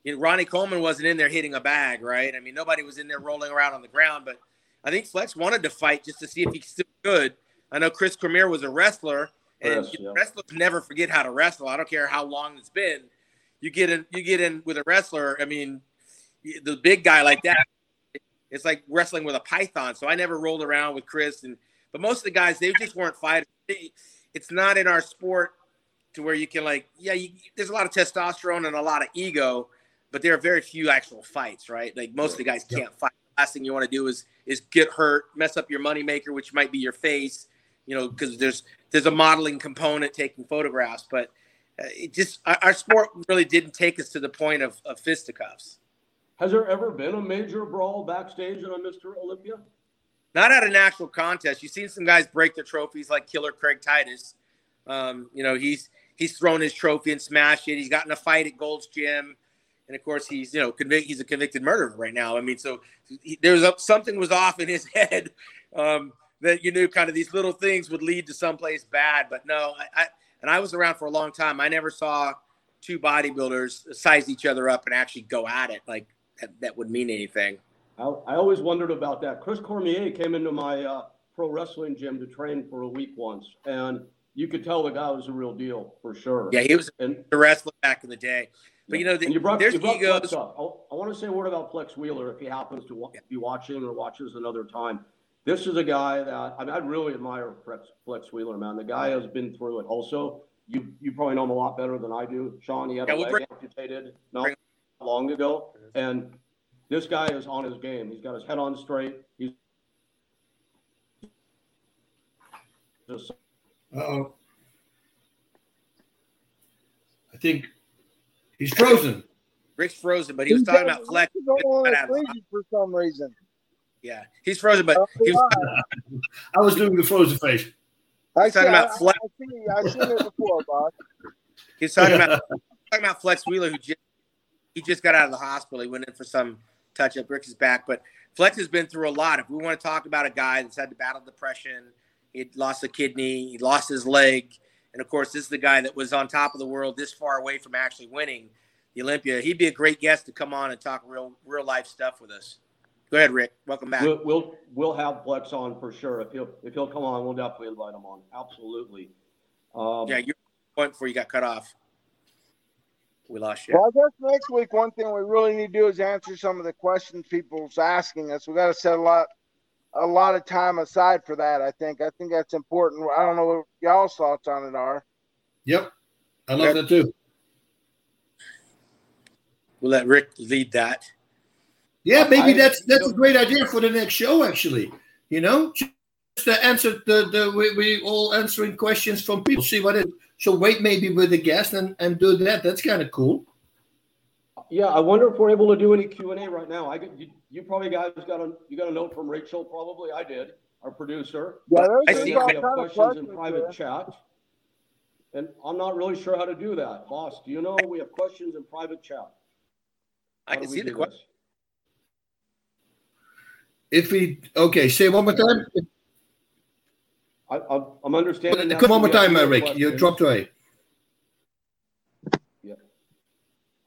you know, Ronnie Coleman wasn't in there hitting a bag, right? I mean, nobody was in there rolling around on the ground. But I think Flex wanted to fight just to see if he still could I know Chris Cormier was a wrestler, and yes, yeah. wrestlers never forget how to wrestle. I don't care how long it's been. You get in, you get in with a wrestler. I mean, the big guy like that, it's like wrestling with a python. So I never rolled around with Chris, and but most of the guys they just weren't fighters. It's not in our sport to where you can like, yeah, you, there's a lot of testosterone and a lot of ego, but there are very few actual fights, right? Like most of the guys can't fight. last thing you want to do is is get hurt, mess up your moneymaker, which might be your face, you know, because there's there's a modeling component taking photographs, but uh, it just our, sport really didn't take us to the point of, of fisticuffs. Has there ever been a major brawl backstage on a Mr. Olympia? Not at a national contest. You've seen some guys break their trophies, like Killer Craig Titus. Um, you know, he's he's thrown his trophy and smashed it. He's gotten a fight at Gold's Gym, and of course, he's you know convict. He's a convicted murderer right now. I mean, so he, there was a, something was off in his head. Um, that you knew kind of these little things would lead to someplace bad. But no, I, I and I was around for a long time. I never saw two bodybuilders size each other up and actually go at it like that, that would mean anything. I, I, always wondered about that. Chris Cormier came into my uh, pro wrestling gym to train for a week once, and you could tell the guy was a real deal for sure. Yeah, he was and, a wrestler back in the day. But you know, the, you brought, there's you egos. I, I want to say a word about Flex Wheeler if he happens to be watching or watches another time this is a guy that I, mean, I really admire Flex, Flex Wheeler, man. The guy has been through it. Also, you you probably know him a lot better than I do. Sean, he had yeah, a leg bring, amputated not bring. long ago, and this guy is on his game. He's got his head on straight. He's just. oh. I think he's frozen. Rick's frozen, but he was talking about Flex. For some reason. Yeah, he's frozen, but oh, he was, I was doing the frozen face. I he's talking about Flex. I, see, I've seen it before, boss. He's talking about talking about Flex Wheeler, who just he just got out of the hospital. He went in for some touch up. Rick's back, but Flex has been through a lot. If we want to talk about a guy that's had to battle depression, He lost a kidney. He lost his leg. And of course, this is the guy that was on top of the world this far away from actually winning the Olympia. He'd be a great guest to come on and talk real real life stuff with us. Go ahead, Rick. Welcome back. We'll, we'll, we'll have Flex on for sure. If he'll, if he'll come on, we'll definitely invite him on. Absolutely. Um, yeah, your point before you got cut off. We lost you. Well, I guess next week, one thing we really need to do is answer some of the questions people's asking us. We got to set a lot, a lot of time aside for that. I think. I think that's important. I don't know what y'all's thoughts on it are. Yep, I love that too. We'll let Rick lead that. Yeah, maybe I- that's that's a great idea for the next show. Actually, you know, just to answer the the we, we all answering questions from people. See what it. So wait, maybe with a guest and and do that. That's kind of cool. Yeah, I wonder if we're able to do any Q and A right now. I get, you, you probably guys got a you got a note from Rachel. Probably I did. Our producer. Yeah, I see We have kind of questions in private there. chat, and I'm not really sure how to do that. Boss, do you know we have questions in private chat? I can see the do question. this? If we okay, say one more time. I, I'm, I'm understanding. that Come one more time, more Rick. You dropped away.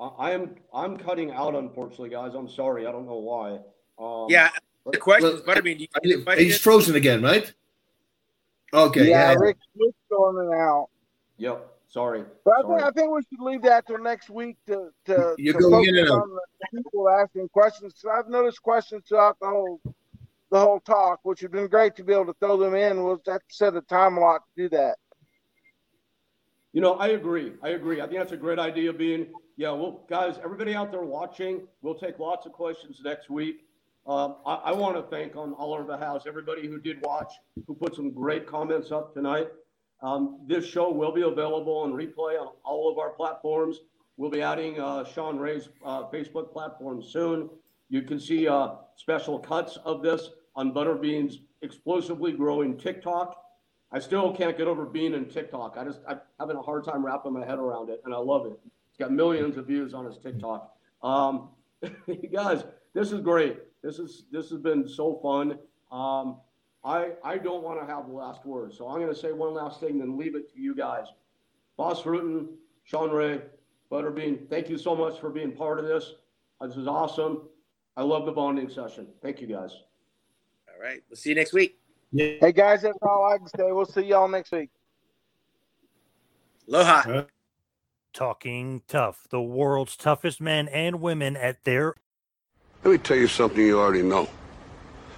I, I am I'm cutting out, unfortunately, guys. I'm sorry. I don't know why. Um, Yeah, the question Well, Butterbean. Do you see He's question? frozen again, right? Okay. yeah, Yeah. Rick, Rick's going in out. Yep. Sorry. But I Sorry. think I think we should leave that till next week to to, You're to going in focus on the people asking questions. So I've noticed questions throughout the whole the whole talk, which has been great to be able to throw them in. We'll have to set a time lot to do that. You know, I agree. I agree. I think that's a great idea. Being, yeah, well, guys, everybody out there watching, we'll take lots of questions next week. Um, I, I want to thank on all over the house everybody who did watch, who put some great comments up tonight. Um, this show will be available on replay on all of our platforms. We'll be adding uh, Shawn Ray's uh, Facebook platform soon. You can see uh, special cuts of this on Butterbean's explosively growing TikTok. I still can't get over being in TikTok. I just I'm having a hard time wrapping my head around it, and I love it. It's got millions of views on his TikTok. Um, guys, this is great. This is this has been so fun. Um, I I don't want to have the last word, so I'm going to say one last thing, then leave it to you guys. Bas Rutten, Shawn Ray, Butterbean, thank you so much for being part of this. Uh, this is awesome. I love the bonding session. Thank you guys. All right. We'll see you next week. Yeah. Hey guys, that's all I can say. We'll see y'all next week. Aloha. Talking tough, the world's toughest men and women at their Let me tell you something you already know.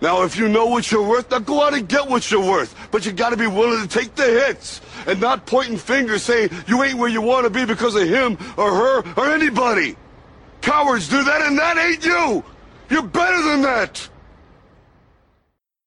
Now, if you know what you're worth, now go out and get what you're worth. But you gotta be willing to take the hits and not pointing fingers saying you ain't where you wanna be because of him or her or anybody. Cowards do that and that ain't you. You're better than that.